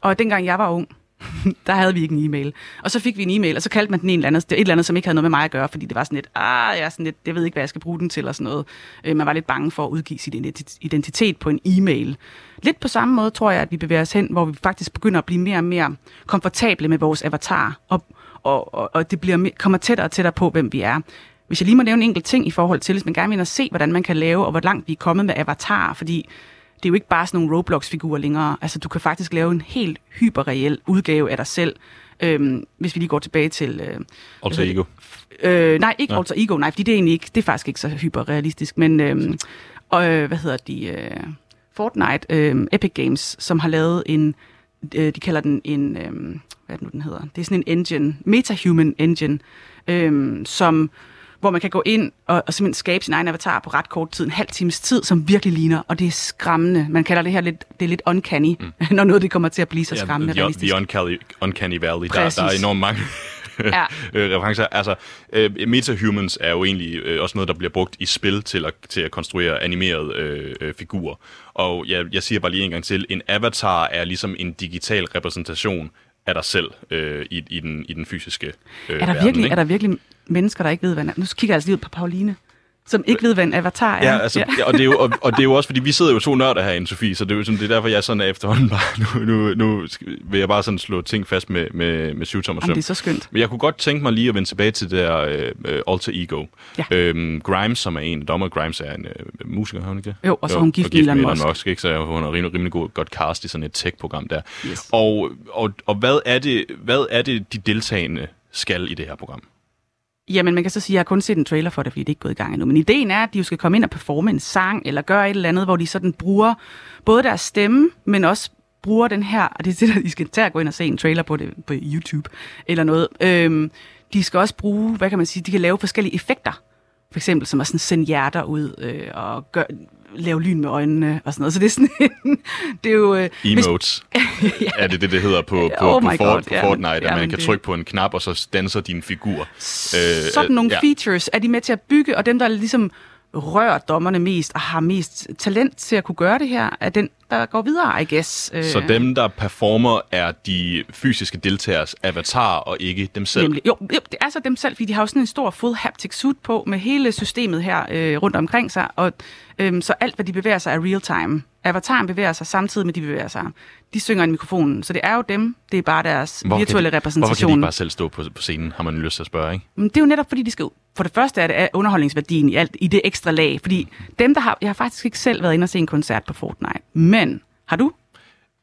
Og dengang jeg var ung, der havde vi ikke en e-mail. Og så fik vi en e-mail, og så kaldte man den en eller anden, et eller andet, som ikke havde noget med mig at gøre, fordi det var sådan lidt, ah, jeg, er sådan lidt, jeg ved ikke, hvad jeg skal bruge den til, og sådan noget. Øh, man var lidt bange for at udgive sin identitet på en e-mail. Lidt på samme måde tror jeg, at vi bevæger os hen, hvor vi faktisk begynder at blive mere og mere komfortable med vores avatar, og, og, og, og det bliver kommer tættere og tættere på, hvem vi er. Hvis jeg lige må nævne en enkelt ting i forhold til, hvis man gerne vil og se, hvordan man kan lave, og hvor langt vi er kommet med avatar, fordi det er jo ikke bare sådan nogle Roblox-figurer længere. Altså, du kan faktisk lave en helt hyperreel udgave af dig selv. Øhm, hvis vi lige går tilbage til... Øh, Alter Ego. Øh, nej, ikke Nå. Alter Ego, nej, fordi det er egentlig ikke, det er faktisk ikke så hyperrealistisk, men øhm, og, øh, hvad hedder de, øh, Fortnite, øh, Epic Games, som har lavet en, øh, de kalder den en, øh, hvad er det nu den hedder, det er sådan en engine, metahuman engine, øh, som hvor man kan gå ind og, og simpelthen skabe sin egen avatar på ret kort tid, en halv times tid, som virkelig ligner, og det er skræmmende. Man kalder det her lidt, det er lidt uncanny, mm. når noget det kommer til at blive så skræmmende the, realistisk. the uncanny, uncanny Valley. Der, Præcis. der er enormt mange Ja. øh, referencer. Altså, øh, metahumans er jo egentlig øh, også noget, der bliver brugt i spil til at, til at konstruere animerede øh, øh, figurer. Og jeg, jeg siger bare lige en gang til, en avatar er ligesom en digital repræsentation af dig selv øh, i, i, den, i den fysiske øh, Er der, verden. virkelig, ikke? er der virkelig mennesker, der ikke ved, hvad Nu kigger jeg altså lige ud på Pauline, som ikke ved, hvad en avatar er. Ja, altså, ja. og, det er jo, og, og det er jo også, fordi vi sidder jo to nørder herinde, Sofie, så det er jo sådan, det er derfor, jeg sådan er efterhånden bare, nu, nu, nu vil jeg bare sådan slå ting fast med, med, med syvtommer Jamen, søm. det er så skønt. Men jeg kunne godt tænke mig lige at vende tilbage til det der øh, øh, Alter Ego. Ja. Øhm, Grimes, som er en dommer, Grimes er en øh, musiker, har hun ikke? Jo, og så er hun gift med Elon Musk. ikke? Så hun er rimelig, rimelig god, godt cast i sådan et tech-program der. Yes. Og, og, og hvad, er det, hvad er det, de deltagende skal i det her program? Jamen, man kan så sige, at jeg har kun set en trailer for det, fordi det er ikke gået i gang endnu. Men ideen er, at de jo skal komme ind og performe en sang, eller gøre et eller andet, hvor de sådan bruger både deres stemme, men også bruger den her, og det er det, der I skal tage at gå ind og se en trailer på det på YouTube, eller noget. Øhm, de skal også bruge, hvad kan man sige, de kan lave forskellige effekter. For eksempel, som at sådan sende hjerter ud, øh, og gør, lave lyn med øjnene, og sådan noget. Så det er sådan en, det er jo... Øh, hvis- Emotes. Er det det, det hedder på, på, Oh på, for, God, på ja, Fortnite, men- at ja, man kan det- trykke på en knap, og så danser din figur. Øh, sådan nogle ja. ja. features er de med til at bygge, og dem, der ligesom rører dommerne mest og har mest talent til at kunne gøre det her, er den, der går videre, I guess. Øh, Så dem, der performer, er de fysiske deltagers avatar, og ikke dem selv. Nemlig. Jo, jo, det er så dem selv, fordi de har jo sådan en stor full haptic suit på, med hele systemet her øh, rundt omkring sig, og øhm, så alt, hvad de bevæger sig, er real time. Avataren bevæger sig samtidig med, de bevæger sig. De synger i mikrofonen, så det er jo dem, det er bare deres Hvorfor virtuelle de, repræsentation. Hvorfor kan de ikke bare selv stå på, på scenen, har man lyst til at spørge, ikke? Men det er jo netop, fordi de skal... For det første er det er underholdningsværdien i alt, i det ekstra lag. Fordi dem, der har... Jeg har faktisk ikke selv været inde og se en koncert på Fortnite. Men har du?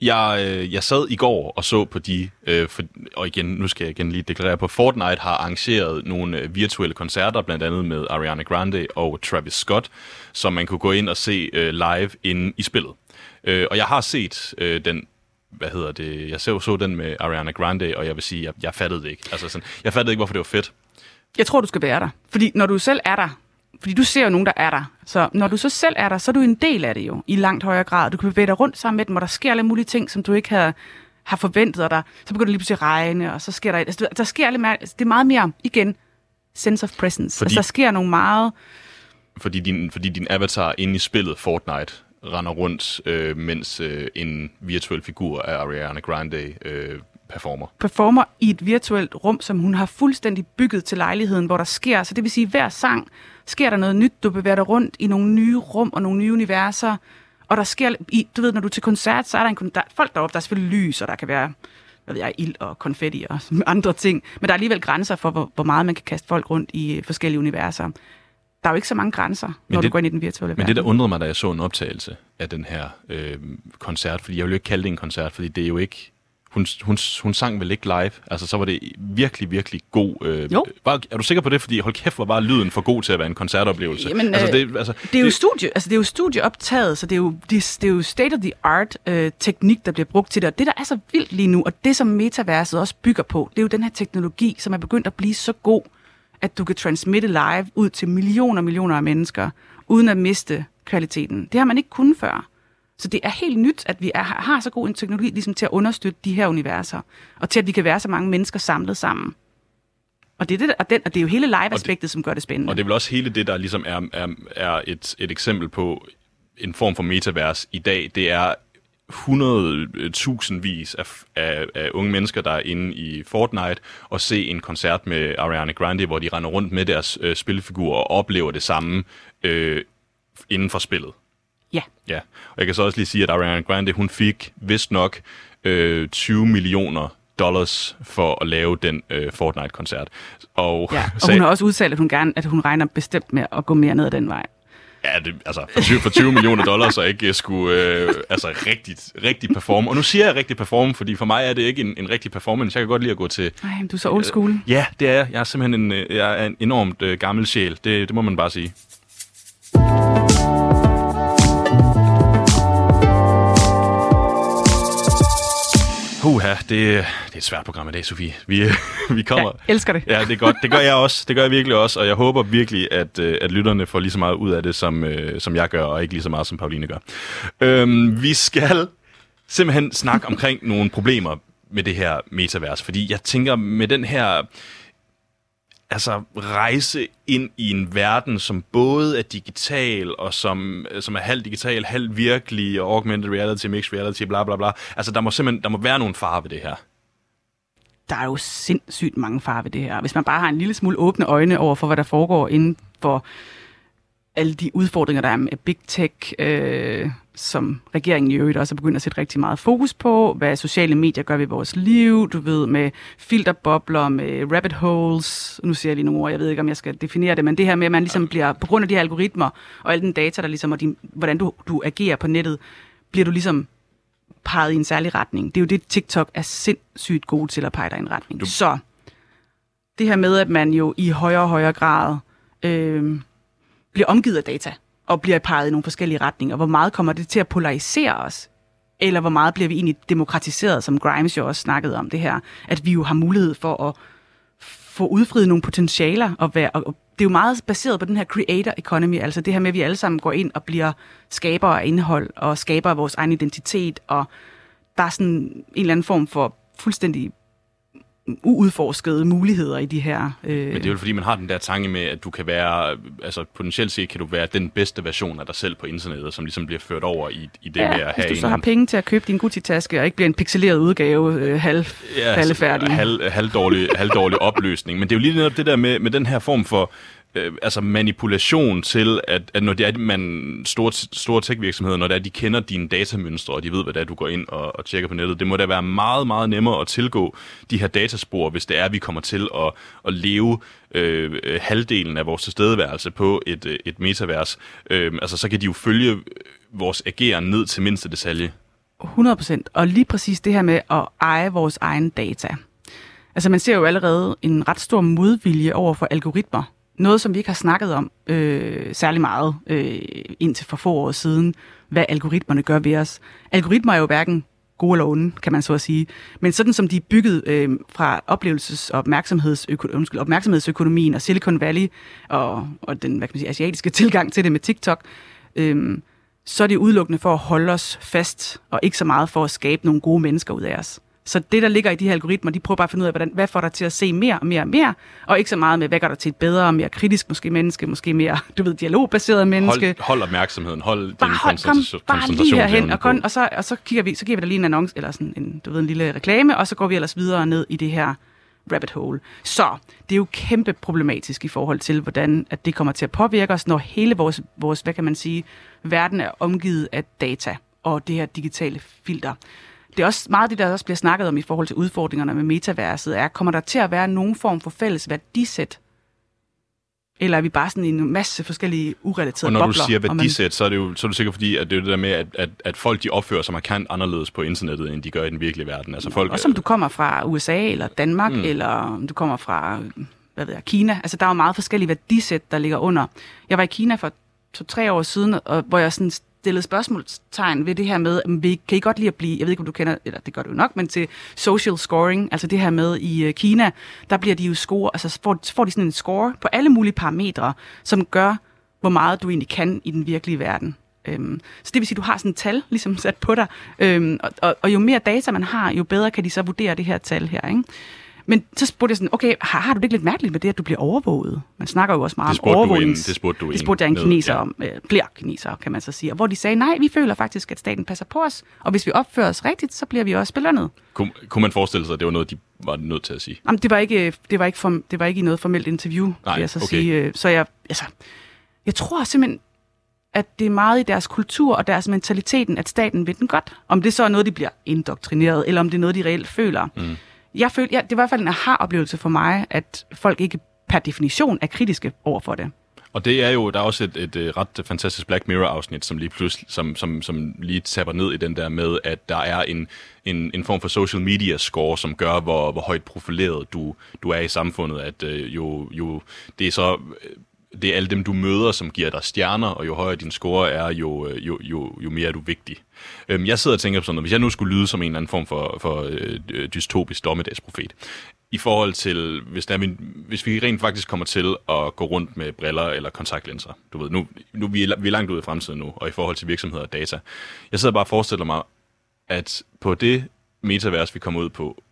Jeg, øh, jeg sad i går og så på de, øh, for, og igen, nu skal jeg igen lige deklarere på, Fortnite har arrangeret nogle øh, virtuelle koncerter, blandt andet med Ariana Grande og Travis Scott, som man kunne gå ind og se øh, live inde i spillet. Øh, og jeg har set øh, den hvad hedder det, jeg så, så den med Ariana Grande, og jeg vil sige, jeg, jeg fattede det ikke. Altså sådan, jeg fattede ikke, hvorfor det var fedt. Jeg tror, du skal være der. Fordi når du selv er der, fordi du ser jo nogen, der er der. Så når du så selv er der, så er du en del af det jo, i langt højere grad. Du kan bevæge dig rundt sammen med dem, og der sker alle mulige ting, som du ikke har, har forventet, der, så begynder det lige pludselig at regne, og så sker der... Altså, der sker lidt mere, altså, det er meget mere, igen, sense of presence. Fordi... Altså, der sker nogle meget... Fordi din, fordi din avatar inde i spillet Fortnite render rundt, øh, mens øh, en virtuel figur af Ariana Grande øh, performer. performer i et virtuelt rum, som hun har fuldstændig bygget til lejligheden, hvor der sker, så det vil sige, hver sang sker der noget nyt, du bevæger dig rundt i nogle nye rum og nogle nye universer, og der sker, i, du ved, når du er til koncert, så er der, en, der er folk deroppe, der er selvfølgelig lys, og der kan være, hvad ved jeg, ild og konfetti og andre ting, men der er alligevel grænser for, hvor, hvor meget man kan kaste folk rundt i øh, forskellige universer. Der er jo ikke så mange grænser, når det- du går ind i den virtuelle Men det, der verden. undrede mig, da jeg så en optagelse af den her øh, koncert, fordi jeg ville jo ikke kalde det en koncert, fordi det er jo ikke... Hun, hun, hun sang vel ikke live? Altså, så var det virkelig, virkelig god... Øh, Jo. Var, er du sikker på det? Fordi hold kæft, hvor var lyden for god til at være en koncertoplevelse. Jamen, altså, øh, det, altså, Det er jo studie, altså det er jo studieoptaget, så det er jo, det, det er jo state of the art øh, teknik, der bliver brugt til det. Og det, der er så vildt lige nu, og det som metaverset også bygger på, det er jo den her teknologi, som er begyndt at blive så god, at du kan transmitte live ud til millioner og millioner af mennesker, uden at miste kvaliteten. Det har man ikke kunnet før. Så det er helt nyt, at vi er, har så god en teknologi ligesom til at understøtte de her universer, og til at vi kan være så mange mennesker samlet sammen. Og det er, det, og, den, og det er jo hele live-aspektet, som gør det spændende. Og det er vel også hele det, der ligesom er, er, er et, et eksempel på en form for metavers i dag. Det er 100.000 vis af, af, af unge mennesker, der er inde i Fortnite og se en koncert med Ariana Grande, hvor de render rundt med deres øh, spilfigurer og oplever det samme øh, inden for spillet. Ja. Ja, og jeg kan så også lige sige, at Ariana Grande, hun fik vist nok øh, 20 millioner dollars for at lave den øh, Fortnite-koncert. Og, ja, og hun har også udtalt, at hun, gerne, at hun regner bestemt med at gå mere ned ad den vej. Ja, det, altså for 20, for 20 millioner dollars så ikke skulle øh, altså rigtigt, rigtig performe. Og nu siger jeg rigtig performe, fordi for mig er det ikke en, en rigtig performance. Jeg kan godt lide at gå til... Nej, du er så old school. Øh, ja, det er jeg. Jeg er simpelthen en, øh, jeg er en enormt øh, gammel sjæl. Det, det må man bare sige. Puha, det, det er et svært program i dag, Sofie. Vi, vi kommer... Jeg elsker det. Ja, det er godt. Det gør jeg også. Det gør jeg virkelig også, og jeg håber virkelig, at, øh, at lytterne får lige så meget ud af det, som, øh, som jeg gør, og ikke lige så meget, som Pauline gør. Øhm, vi skal simpelthen snakke omkring nogle problemer med det her metavers, fordi jeg tænker, med den her altså rejse ind i en verden, som både er digital, og som, øh, som er halv digital, halv virkelig, og augmented reality, mixed reality, bla bla bla. Altså, der må simpelthen der må være nogle farer ved det her. Der er jo sindssygt mange farer ved det her. Hvis man bare har en lille smule åbne øjne over for, hvad der foregår inden for alle de udfordringer, der er med big tech, øh, som regeringen i øvrigt også er begyndt at sætte rigtig meget fokus på, hvad sociale medier gør ved vores liv, du ved, med filterbobler, med rabbit holes, nu siger jeg lige nogle ord, jeg ved ikke, om jeg skal definere det, men det her med, at man ligesom bliver, på grund af de her algoritmer, og al den data, der ligesom, og din, hvordan du, du agerer på nettet, bliver du ligesom peget i en særlig retning. Det er jo det, TikTok er sindssygt god til at pege dig i en retning. Du... Så det her med, at man jo i højere og højere grad øh, bliver omgivet af data, og bliver peget i nogle forskellige retninger. Hvor meget kommer det til at polarisere os? Eller hvor meget bliver vi egentlig demokratiseret, som Grimes jo også snakkede om det her, at vi jo har mulighed for at få udfriet nogle potentialer. Og, være, og det er jo meget baseret på den her creator economy, altså det her med, at vi alle sammen går ind og bliver skabere af indhold, og skaber af vores egen identitet, og der er sådan en eller anden form for fuldstændig uudforskede muligheder i de her... Øh... Men det er jo fordi, man har den der tanke med, at du kan være, altså potentielt set kan du være den bedste version af dig selv på internettet, som ligesom bliver ført over i, i det ja, med at have hvis du så en... har penge til at købe din Gucci-taske, og ikke bliver en pixeleret udgave, øh, halv ja, faldefærdig. Halv, halvdårlig, halvdårlig opløsning. Men det er jo lige netop det der med, med den her form for øh, altså manipulation til, at, at når det er, man, store, store tech-virksomheder, når det er, de kender dine datamønstre, og de ved, hvad det er, du går ind og, og tjekker på nettet, det må da være meget, meget nemmere at tilgå de her dataspor, hvis det er, at vi kommer til at, at leve øh, halvdelen af vores tilstedeværelse på et, øh, et metavers. Øh, altså, så kan de jo følge øh, vores ageren ned til mindste detalje. 100%. Og lige præcis det her med at eje vores egen data. Altså man ser jo allerede en ret stor modvilje over for algoritmer noget, som vi ikke har snakket om øh, særlig meget øh, indtil for få år siden, hvad algoritmerne gør ved os. Algoritmer er jo hverken gode eller onde, kan man så at sige. Men sådan som de er bygget øh, fra oplevelses- og opmærksomhedsøko- undskyld, opmærksomhedsøkonomien og Silicon Valley og, og den hvad kan man sige, asiatiske tilgang til det med TikTok, øh, så er det udelukkende for at holde os fast, og ikke så meget for at skabe nogle gode mennesker ud af os. Så det, der ligger i de her algoritmer, de prøver bare at finde ud af, hvordan, hvad får dig til at se mere og mere og mere, og ikke så meget med, hvad gør dig til et bedre og mere kritisk måske menneske, måske mere, du ved, dialogbaseret menneske. Hold, hold opmærksomheden, hold bare, din hold, kom, bare lige herhen, og, kun, og, så, og så kigger vi, så giver vi dig lige en annonce, eller sådan en, du ved, en lille reklame, og så går vi ellers videre ned i det her rabbit hole. Så det er jo kæmpe problematisk i forhold til, hvordan at det kommer til at påvirke os, når hele vores, vores hvad kan man sige, verden er omgivet af data og det her digitale filter det er også meget det, der også bliver snakket om i forhold til udfordringerne med metaverset, er, kommer der til at være nogen form for fælles værdisæt? Eller er vi bare sådan en masse forskellige urelaterede bobler? Og når du siger værdisæt, man... så er det jo så er du sikkert fordi, at det er det der med, at, at, at folk de opfører sig markant anderledes på internettet, end de gør i den virkelige verden. Altså, folk, også om du kommer fra USA eller Danmark, mm. eller om du kommer fra hvad ved jeg, Kina. Altså, der er jo meget forskellige værdisæt, der ligger under. Jeg var i Kina for to-tre år siden, og, hvor jeg sådan stillet spørgsmålstegn ved det her med, vi kan I godt lide at blive, jeg ved ikke, om du kender, eller det gør du nok, men til social scoring, altså det her med i øh, Kina, der bliver de jo score, altså får, får de sådan en score på alle mulige parametre, som gør, hvor meget du egentlig kan i den virkelige verden. Øhm, så det vil sige, at du har sådan et tal ligesom sat på dig, øhm, og, og, og jo mere data man har, jo bedre kan de så vurdere det her tal her. Ikke? Men så spurgte jeg sådan, okay, har, har du det ikke lidt mærkeligt med det, at du bliver overvåget? Man snakker jo også meget om overvågnings... det spurgte du det spurgte jeg en kineser ja. om, øh, flere kinesere, kan man så sige. Og hvor de sagde, nej, vi føler faktisk, at staten passer på os, og hvis vi opfører os rigtigt, så bliver vi også belønnet. Kunne, kunne man forestille sig, at det var noget, de var nødt til at sige? Jamen, det var ikke, øh, det var ikke, form, det var ikke i noget formelt interview, Nej, vil jeg så okay. sige. Øh, Så jeg, altså, jeg tror simpelthen, at det er meget i deres kultur og deres mentaliteten, at staten vil den godt. Om det så er noget, de bliver indoktrineret, eller om det er noget, de reelt føler. Mm. Jeg følte, ja, det var i hvert fald en aha-oplevelse for mig, at folk ikke per definition er kritiske over for det. Og det er jo, der er også et, et, et ret fantastisk Black Mirror-afsnit, som lige pludselig, som, som, som lige tapper ned i den der med, at der er en, en, en form for social media score, som gør, hvor, hvor højt profileret du, du er i samfundet, at øh, jo, jo, det er så, øh, det er alle dem, du møder, som giver dig stjerner, og jo højere din score er, jo, øh, jo, jo, jo mere er du vigtig. Øhm, jeg sidder og tænker på sådan noget, hvis jeg nu skulle lyde som en eller anden form for, for øh, dystopisk dommedagsprofet, i forhold til, hvis, der min, hvis vi rent faktisk kommer til at gå rundt med briller eller kontaktlinser. Du ved, nu, nu vi, er, vi er langt ude i fremtiden nu, og i forhold til virksomheder og data. Jeg sidder bare og forestiller mig, at på det metavers, vi kommer ud på,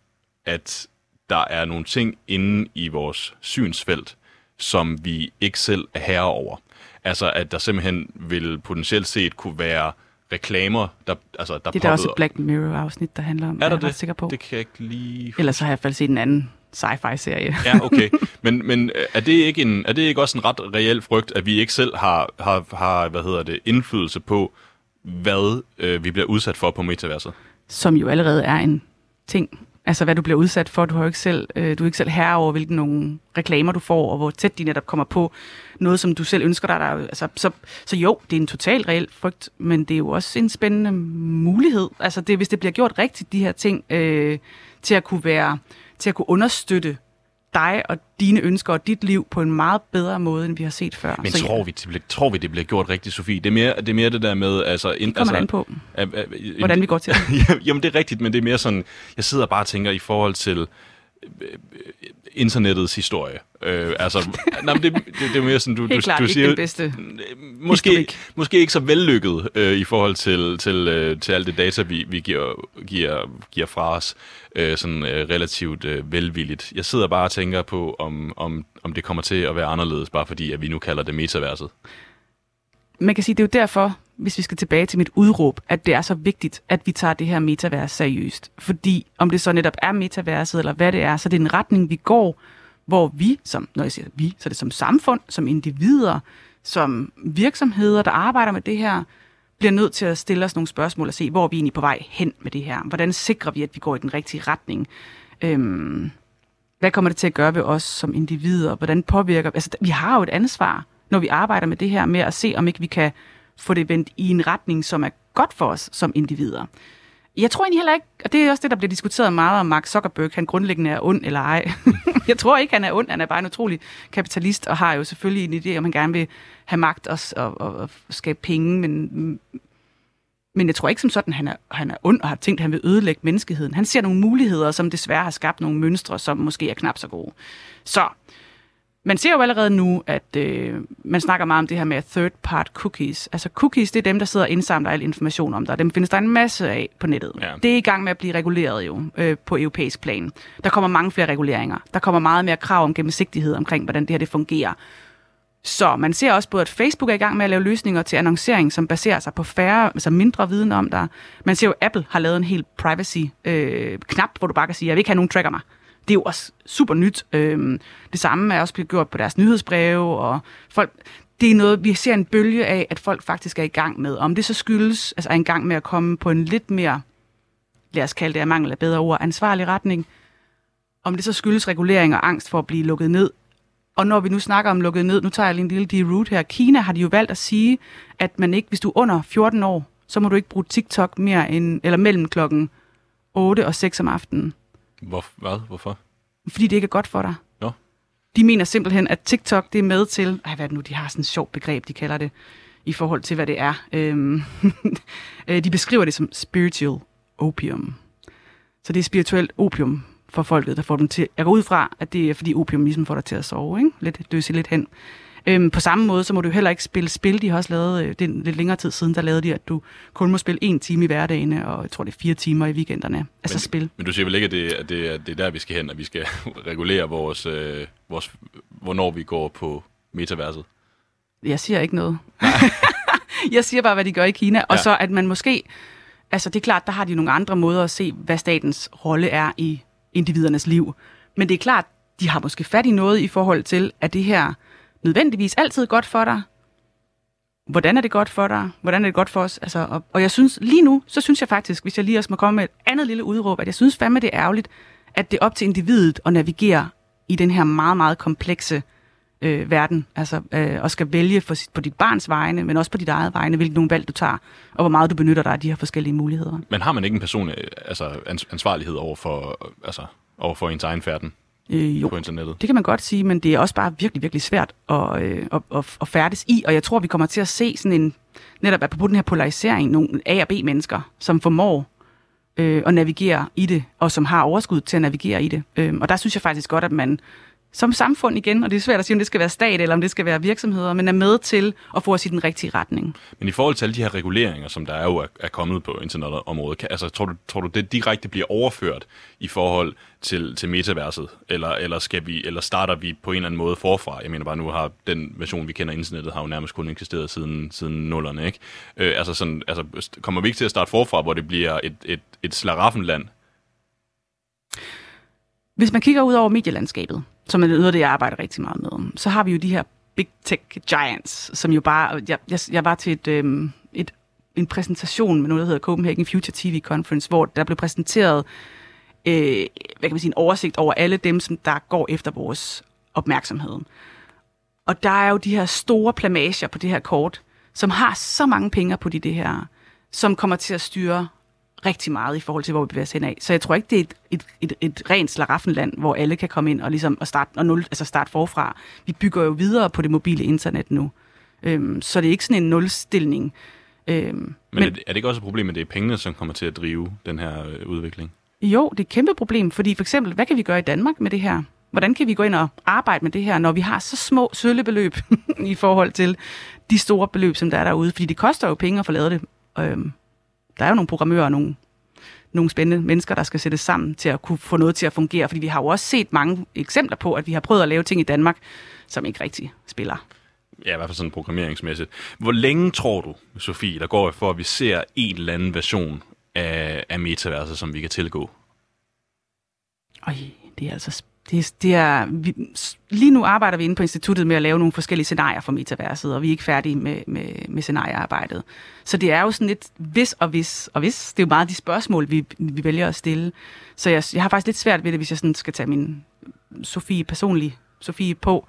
at der er nogle ting inde i vores synsfelt, som vi ikke selv er herre over. Altså, at der simpelthen vil potentielt set kunne være reklamer, der, altså, der Det er der også et Black Mirror-afsnit, der handler om, Er er der jeg det? sikker på. Det kan jeg ikke lige... Ellers så har jeg i hvert fald set en anden sci-fi-serie. Ja, okay. Men, men øh, er, det ikke en, er det ikke også en ret reel frygt, at vi ikke selv har, har, har hvad hedder det, indflydelse på, hvad øh, vi bliver udsat for på metaverset? som jo allerede er en ting. Altså hvad du bliver udsat for, du har jo ikke selv, øh, du er ikke selv herre over, hvilke nogle reklamer du får, og hvor tæt de netop kommer på noget, som du selv ønsker dig. Der, altså, så, så jo, det er en total reel frygt, men det er jo også en spændende mulighed. Altså det, hvis det bliver gjort rigtigt, de her ting, øh, til at kunne være, til at kunne understøtte dig og dine ønsker og dit liv på en meget bedre måde, end vi har set før. Men så, tror, vi, det bliver, tror vi, det bliver gjort rigtigt, Sofie? Det er mere det, er mere det der med... Altså, ind, det kommer altså, an på, At, at, at, hvordan vi går til det. Jamen, det er rigtigt, men det er mere sådan... Jeg sidder bare og tænker i forhold til øh, øh, internettets historie. Øh, altså, nej, det, det, det er mere sådan, du, Helt du, klart du ikke siger... den bedste måske, historik. måske ikke så vellykket øh, i forhold til, til, øh, til alt det data, vi, vi giver, giver, giver fra os, øh, sådan øh, relativt øh, velvilligt. Jeg sidder bare og tænker på, om, om, om det kommer til at være anderledes, bare fordi at vi nu kalder det metaverset. man kan sige, det er jo derfor, hvis vi skal tilbage til mit udråb, at det er så vigtigt, at vi tager det her metavers seriøst. Fordi om det så netop er metaverset, eller hvad det er, så det er en retning, vi går, hvor vi, som, når jeg siger vi, så er det som samfund, som individer, som virksomheder, der arbejder med det her, bliver nødt til at stille os nogle spørgsmål og se, hvor er vi egentlig på vej hen med det her? Hvordan sikrer vi, at vi går i den rigtige retning? Øhm, hvad kommer det til at gøre ved os som individer? Hvordan påvirker... Altså, vi har jo et ansvar, når vi arbejder med det her, med at se, om ikke vi kan få det vendt i en retning, som er godt for os som individer. Jeg tror egentlig heller ikke, og det er også det, der bliver diskuteret meget om Mark Zuckerberg, han grundlæggende er ond eller ej. jeg tror ikke, han er ond, han er bare en utrolig kapitalist, og har jo selvfølgelig en idé, om han gerne vil have magt og, og, og, skabe penge, men, men jeg tror ikke som sådan, han er, han er ond og har tænkt, at han vil ødelægge menneskeheden. Han ser nogle muligheder, som desværre har skabt nogle mønstre, som måske er knap så gode. Så man ser jo allerede nu, at øh, man snakker meget om det her med third-part cookies. Altså cookies, det er dem, der sidder og indsamler al information om dig. Dem findes der en masse af på nettet. Ja. Det er i gang med at blive reguleret jo øh, på europæisk plan. Der kommer mange flere reguleringer. Der kommer meget mere krav om gennemsigtighed omkring, hvordan det her det fungerer. Så man ser også både, at Facebook er i gang med at lave løsninger til annoncering, som baserer sig på færre, altså mindre viden om dig. Man ser jo, at Apple har lavet en helt privacy-knap, hvor du bare kan sige, jeg vil ikke have nogen tracker mig. Det er jo også super nyt. Øhm, det samme er også blevet gjort på deres nyhedsbreve, og folk, det er noget, vi ser en bølge af, at folk faktisk er i gang med. Om det så skyldes, altså er i gang med at komme på en lidt mere, lad os kalde det af mangel af bedre ord, ansvarlig retning. Om det så skyldes regulering og angst for at blive lukket ned, og når vi nu snakker om lukket ned, nu tager jeg lige en lille deroute her. Kina har de jo valgt at sige, at man ikke, hvis du er under 14 år, så må du ikke bruge TikTok mere end, eller mellem klokken 8 og 6 om aftenen, hvor, hvad? Hvorfor? fordi det ikke er godt for dig. Nå. De mener simpelthen, at TikTok det er med til, ej, hvad er det nu, de har sådan et sjovt begreb, de kalder det, i forhold til, hvad det er. Øhm, øh, de beskriver det som spiritual opium. Så det er spirituelt opium for folket, der får dem til. Jeg går ud fra, at det er fordi opium ligesom får dig til at sove, ikke? Lidt døse lidt hen. Øhm, på samme måde, så må du heller ikke spille spil. De har også lavet, øh, det er lidt længere tid siden, der lavede de, at du kun må spille en time i hverdagene, og jeg tror, det er fire timer i weekenderne. Altså men, spil. Men du siger vel ikke, at det, at det, at det er der, vi skal hen, at vi skal regulere vores, øh, vores, hvornår vi går på metaverset? Jeg siger ikke noget. jeg siger bare, hvad de gør i Kina, ja. og så at man måske... Altså, det er klart, der har de nogle andre måder at se, hvad statens rolle er i individernes liv. Men det er klart, de har måske fat i noget i forhold til, at det her nødvendigvis altid godt for dig. Hvordan er det godt for dig? Hvordan er det godt for os? Altså, og, og jeg synes, lige nu, så synes jeg faktisk, hvis jeg lige også må komme med et andet lille udråb, at jeg synes fandme, det er ærgerligt, at det er op til individet at navigere i den her meget, meget komplekse øh, verden, altså, øh, og skal vælge for, sit, på dit barns vegne, men også på dit eget vegne, hvilke nogle valg du tager, og hvor meget du benytter dig af de her forskellige muligheder. Men har man ikke en person, øh, altså ansvarlighed over for, øh, altså, over for ens egen færden? Øh, jo, på internettet. det kan man godt sige, men det er også bare virkelig, virkelig svært at, øh, at, at, at færdes i, og jeg tror, vi kommer til at se sådan en, netop på den her polarisering, nogle A- og B-mennesker, som formår øh, at navigere i det, og som har overskud til at navigere i det. Øh, og der synes jeg faktisk godt, at man som samfund igen, og det er svært at sige, om det skal være stat eller om det skal være virksomheder, men er med til at få os i den rigtige retning. Men i forhold til alle de her reguleringer, som der er jo er, kommet på internetområdet, kan, altså, tror, du, tror du, det direkte bliver overført i forhold til, til metaverset, eller, eller, skal vi, eller starter vi på en eller anden måde forfra? Jeg mener bare, nu har den version, vi kender internettet, har jo nærmest kun eksisteret siden, siden nullerne, ikke? Øh, altså, sådan, altså, kommer vi ikke til at starte forfra, hvor det bliver et, et, et slaraffenland? Hvis man kigger ud over medielandskabet, som er noget af det, jeg arbejder rigtig meget med, så har vi jo de her big tech giants, som jo bare... Jeg, jeg, jeg var til et, øh, et, en præsentation med noget, der hedder Copenhagen Future TV Conference, hvor der blev præsenteret øh, hvad kan man sige, en oversigt over alle dem, som der går efter vores opmærksomhed. Og der er jo de her store plamager på det her kort, som har så mange penge på de det her, som kommer til at styre rigtig meget i forhold til, hvor vi bevæger os hen af. Så jeg tror ikke, det er et, et, et, et rent slaraffenland, hvor alle kan komme ind og, ligesom, og, starte, og nul, altså starte forfra. Vi bygger jo videre på det mobile internet nu. Øhm, så det er ikke sådan en nulstilling. Øhm, men, men er det, er det ikke også et problem, at det er pengene, som kommer til at drive den her øh, udvikling? Jo, det er et kæmpe problem, fordi for eksempel, hvad kan vi gøre i Danmark med det her? Hvordan kan vi gå ind og arbejde med det her, når vi har så små søllebeløb i forhold til de store beløb, som der er derude? Fordi det koster jo penge at få lavet det. Øhm, der er jo nogle programmører og nogle, nogle spændende mennesker, der skal sættes sammen til at kunne få noget til at fungere. Fordi vi har jo også set mange eksempler på, at vi har prøvet at lave ting i Danmark, som ikke rigtig spiller. Ja, i hvert fald sådan programmeringsmæssigt. Hvor længe tror du, Sofie, der går for, at vi ser en eller anden version af, af metaverset, som vi kan tilgå? Øj, det er altså det, det er, vi, lige nu arbejder vi inde på instituttet med at lave nogle forskellige scenarier for metaverset, og vi er ikke færdige med, med, med scenariearbejdet. Så det er jo sådan lidt hvis og hvis og hvis. Det er jo meget de spørgsmål, vi, vi vælger at stille. Så jeg, jeg har faktisk lidt svært ved det, hvis jeg sådan skal tage min Sofie personlig Sofie på.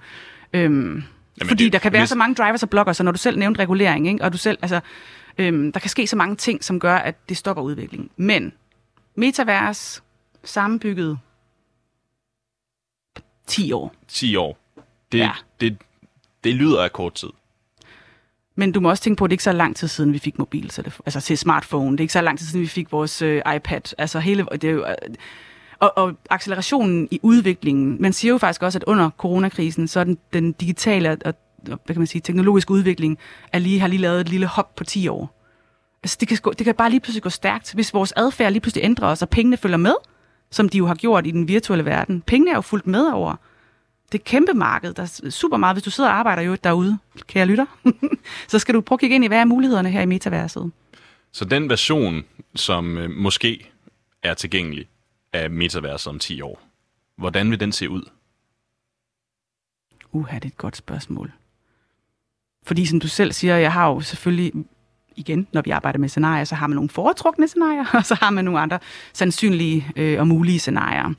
Øhm, Jamen, fordi det, der kan være hvis... så mange drivers og blockers, så når du selv nævnte regulering, ikke? og du selv, altså, øhm, der kan ske så mange ting, som gør, at det stopper udviklingen. Men metavers, sammenbygget 10 år. 10 år. Det, ja. det, det lyder af kort tid. Men du må også tænke på, at det er ikke så lang tid siden, vi fik mobil, så det, altså til smartphone. Det er ikke så lang tid siden, vi fik vores øh, iPad. Altså hele, det er jo, øh, og, og accelerationen i udviklingen. Man siger jo faktisk også, at under coronakrisen, så er den, den digitale og, og hvad kan man sige, teknologiske udvikling er lige, har lige lavet et lille hop på 10 år. Altså det kan, det kan bare lige pludselig gå stærkt, hvis vores adfærd lige pludselig ændrer os, og pengene følger med som de jo har gjort i den virtuelle verden. Pengene er jo fuldt med over. Det er kæmpe marked. Der er super meget. Hvis du sidder og arbejder jo derude, kære lytter, så skal du prøve at kigge ind i, hvad er mulighederne her i metaverset. Så den version, som øh, måske er tilgængelig af metaverset om 10 år, hvordan vil den se ud? Uha, det er et godt spørgsmål. Fordi som du selv siger, jeg har jo selvfølgelig igen, når vi arbejder med scenarier, så har man nogle foretrukne scenarier, og så har man nogle andre sandsynlige øh, og mulige scenarier.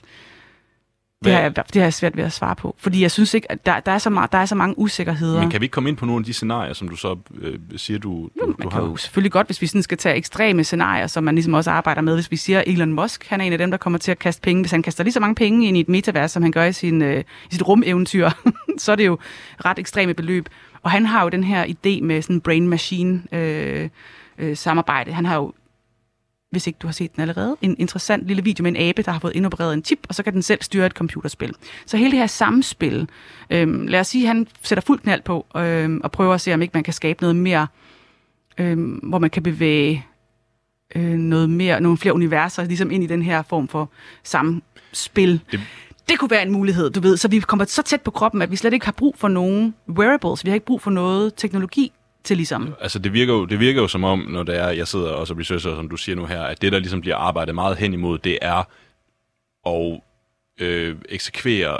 Det har, jeg, det har jeg svært ved at svare på, fordi jeg synes ikke, at der, der, er, så meget, der er så mange usikkerheder. Men kan vi ikke komme ind på nogle af de scenarier, som du så øh, siger, du, du, jo, man du har? jo selvfølgelig godt, hvis vi sådan skal tage ekstreme scenarier, som man ligesom også arbejder med. Hvis vi siger, Elon Musk, han er en af dem, der kommer til at kaste penge. Hvis han kaster lige så mange penge ind i et metavers, som han gør i, sin, øh, i sit rumeventyr, så er det jo ret ekstreme beløb. Og han har jo den her idé med sådan brain-machine øh, øh, samarbejde. Han har jo hvis ikke du har set den allerede. En interessant lille video med en abe, der har fået indopereret en chip, og så kan den selv styre et computerspil. Så hele det her samspil, øhm, lad os sige, at han sætter fuld knald på, øhm, og prøver at se, om ikke man kan skabe noget mere, øhm, hvor man kan bevæge øh, noget mere, nogle flere universer, ligesom ind i den her form for samspil. Det det kunne være en mulighed, du ved. Så vi kommer så tæt på kroppen, at vi slet ikke har brug for nogen wearables. Vi har ikke brug for noget teknologi til ligesom. Altså det virker, jo, det virker jo som om, når det er, jeg sidder og så researcher, som du siger nu her, at det, der ligesom bliver arbejdet meget hen imod, det er at øh, eksekvere,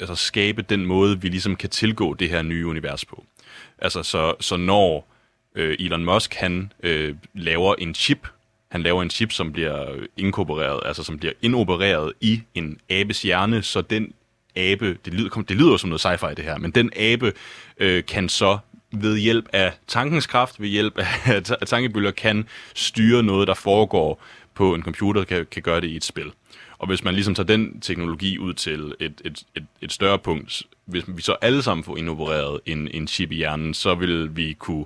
altså skabe den måde, vi ligesom kan tilgå det her nye univers på. Altså så, så når øh, Elon Musk, han øh, laver en chip, han laver en chip, som bliver inkorporeret, altså som bliver inopereret i en abes hjerne, så den abe, det lyder, det lyder som noget sci-fi det her, men den abe øh, kan så ved hjælp af tankens kraft, ved hjælp af tankebølger, kan styre noget, der foregår på en computer, kan, kan gøre det i et spil. Og hvis man ligesom tager den teknologi ud til et, et, et, et større punkt, hvis vi så alle sammen får indopereret en, en chip i hjernen, så vil vi kunne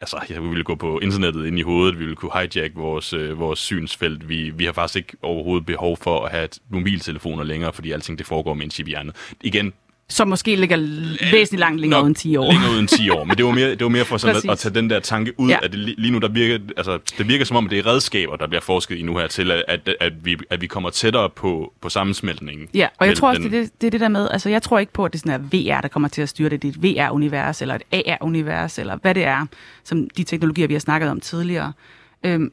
altså, ja, vi ville gå på internettet ind i hovedet, vi ville kunne hijack vores, øh, vores synsfelt. Vi, vi har faktisk ikke overhovedet behov for at have mobiltelefoner længere, fordi alting det foregår med en chip i hjernen. Igen, som måske ligger væsentligt langt længere uden 10 år. Længere uden 10 år, men det var mere, det var mere for sådan at, at, tage den der tanke ud, ja. at det, lige nu der virker, altså, det virker som om, at det er redskaber, der bliver forsket i nu her, til at, at, at, vi, at vi kommer tættere på, på sammensmeltningen. Ja, og jeg tror også, den, det, det er det der med, altså jeg tror ikke på, at det er sådan er VR, der kommer til at styre det, det er et VR-univers, eller et AR-univers, eller hvad det er, som de teknologier, vi har snakket om tidligere. Øhm,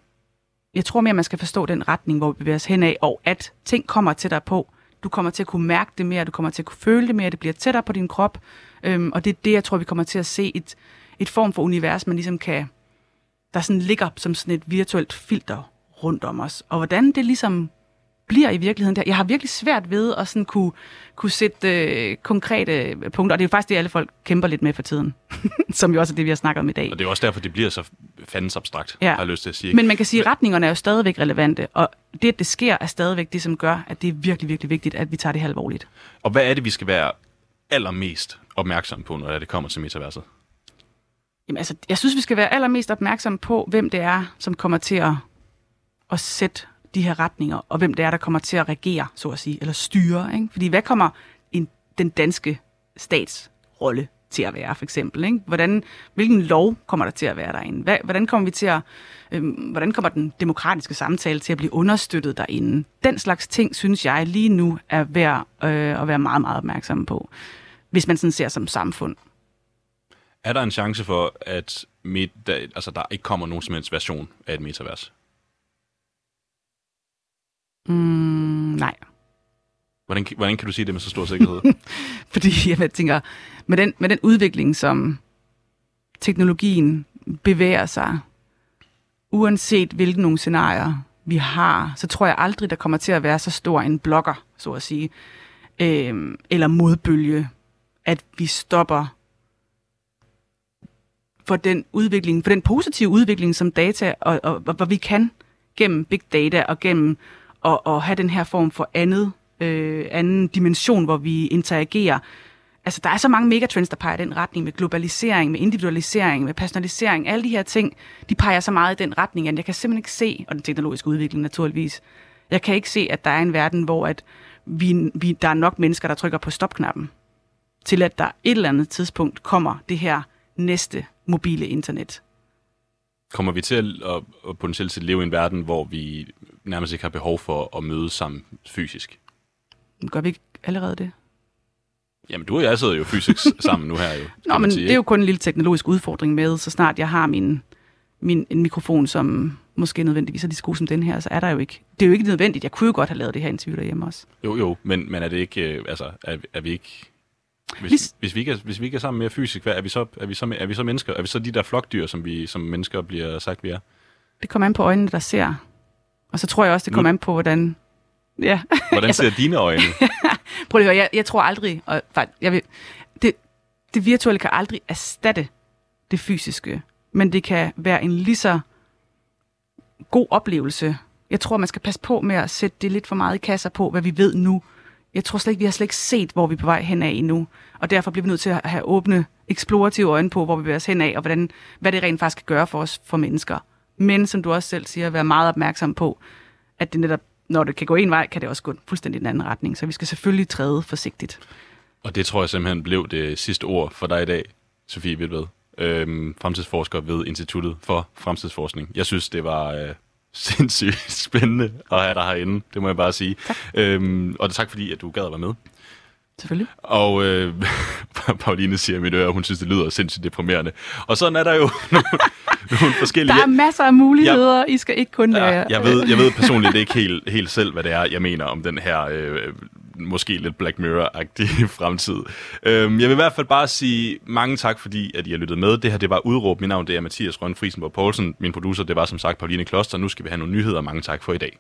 jeg tror mere, at man skal forstå den retning, hvor vi bevæger os hen af, og at ting kommer dig på, du kommer til at kunne mærke det mere, du kommer til at kunne føle det mere, det bliver tættere på din krop. Øhm, og det er det, jeg tror, vi kommer til at se et, et form for univers, man ligesom kan, der sådan ligger som sådan et virtuelt filter rundt om os. Og hvordan det ligesom bliver i virkeligheden der. Jeg har virkelig svært ved at sådan kunne, kunne sætte øh, konkrete punkter, og det er jo faktisk det, alle folk kæmper lidt med for tiden, som jo også er det, vi har snakket om i dag. Og det er også derfor, det bliver så fandens abstrakt, ja. har jeg lyst til at sige. Men man kan sige, at retningerne er jo stadigvæk relevante, og det, at det sker, er stadigvæk det, som gør, at det er virkelig, virkelig vigtigt, at vi tager det her alvorligt. Og hvad er det, vi skal være allermest opmærksom på, når det kommer til metaverset? Jamen altså, jeg synes, vi skal være allermest opmærksom på, hvem det er, som kommer til at, at sætte de her retninger, og hvem det er, der kommer til at regere, så at sige, eller styre. Ikke? Fordi hvad kommer en, den danske stats rolle til at være, for eksempel? Ikke? Hvordan, hvilken lov kommer der til at være derinde? Hvad, hvordan kommer vi til at, øhm, hvordan kommer den demokratiske samtale til at blive understøttet derinde? Den slags ting, synes jeg lige nu er værd øh, at være meget, meget opmærksom på, hvis man sådan ser som samfund. Er der en chance for, at med, der, altså, der ikke kommer nogen som helst version af et metavers? Mm, nej. Hvordan, hvordan kan du sige det med så stor sikkerhed? Fordi jeg tænker, med den, med den udvikling, som teknologien bevæger sig, uanset hvilke nogle scenarier vi har, så tror jeg aldrig, der kommer til at være så stor en blokker, så at sige, øh, eller modbølge, at vi stopper for den udvikling, for den positive udvikling, som data, og, og, og hvad vi kan gennem big data og gennem at, at have den her form for andet, øh, anden dimension, hvor vi interagerer. Altså, der er så mange megatrends, der peger i den retning med globalisering, med individualisering, med personalisering. Alle de her ting, de peger så meget i den retning, at jeg kan simpelthen ikke se, og den teknologiske udvikling naturligvis, jeg kan ikke se, at der er en verden, hvor at vi, vi, der er nok mennesker, der trykker på stopknappen, til at der et eller andet tidspunkt kommer det her næste mobile internet. Kommer vi til at, at potentielt at leve i en verden, hvor vi nærmest ikke har behov for at mødes sammen fysisk? Gør vi ikke allerede det? Jamen, du og jeg sidder jo fysisk sammen nu her. Jo, Nå, men sige, det er jo kun en lille teknologisk udfordring med, så snart jeg har min, min en mikrofon, som måske nødvendigvis er lige så god som den her, så er der jo ikke. Det er jo ikke nødvendigt. Jeg kunne jo godt have lavet det her interview derhjemme også. Jo, jo, men, men er det ikke, øh, altså, er, er vi ikke hvis, hvis, hvis, vi ikke er, hvis vi ikke er sammen mere fysisk, hvad, er, vi så, er, vi så, er vi så mennesker? Er vi så de der flokdyr, som vi som mennesker bliver sagt, vi er? Det kommer an på øjnene, der ser. Og så tror jeg også, det kommer an på, hvordan... Ja. Hvordan ser altså, dine øjne? Prøv lige at høre, jeg, jeg tror aldrig... Og, jeg vil, det, det virtuelle kan aldrig erstatte det fysiske, men det kan være en lige så god oplevelse. Jeg tror, man skal passe på med at sætte det lidt for meget i kasser på, hvad vi ved nu, jeg tror slet ikke, vi har slet ikke set, hvor vi er på vej hen af endnu. Og derfor bliver vi nødt til at have åbne, eksplorative øjne på, hvor vi bevæger os hen af, og hvordan, hvad det rent faktisk kan gøre for os for mennesker Men som du også selv siger, være meget opmærksom på, at det netop, når det kan gå en vej, kan det også gå fuldstændig den anden retning. Så vi skal selvfølgelig træde forsigtigt. Og det tror jeg simpelthen blev det sidste ord for dig i dag, Sofie Vilved, øhm, fremtidsforsker ved Instituttet for Fremtidsforskning. Jeg synes, det var øh, sindssygt spændende at have dig herinde, det må jeg bare sige. Tak. Øhm, og tak fordi, at du gad at være med. Selvfølgelig. Og øh, Pauline siger i mit øre, at hun synes, det lyder sindssygt deprimerende. Og sådan er der jo nogle, nogle forskellige... Der er masser af muligheder. Ja. I skal ikke kun være... Ja, jeg, ved, jeg ved personligt ikke helt, helt selv, hvad det er, jeg mener om den her øh, måske lidt Black Mirror-agtige fremtid. Øhm, jeg vil i hvert fald bare sige mange tak, fordi at I har lyttet med. Det her det var Udråb. Mit navn det er Mathias Rønne Friesenborg Poulsen. Min producer det var som sagt Pauline Kloster. Nu skal vi have nogle nyheder. Mange tak for i dag.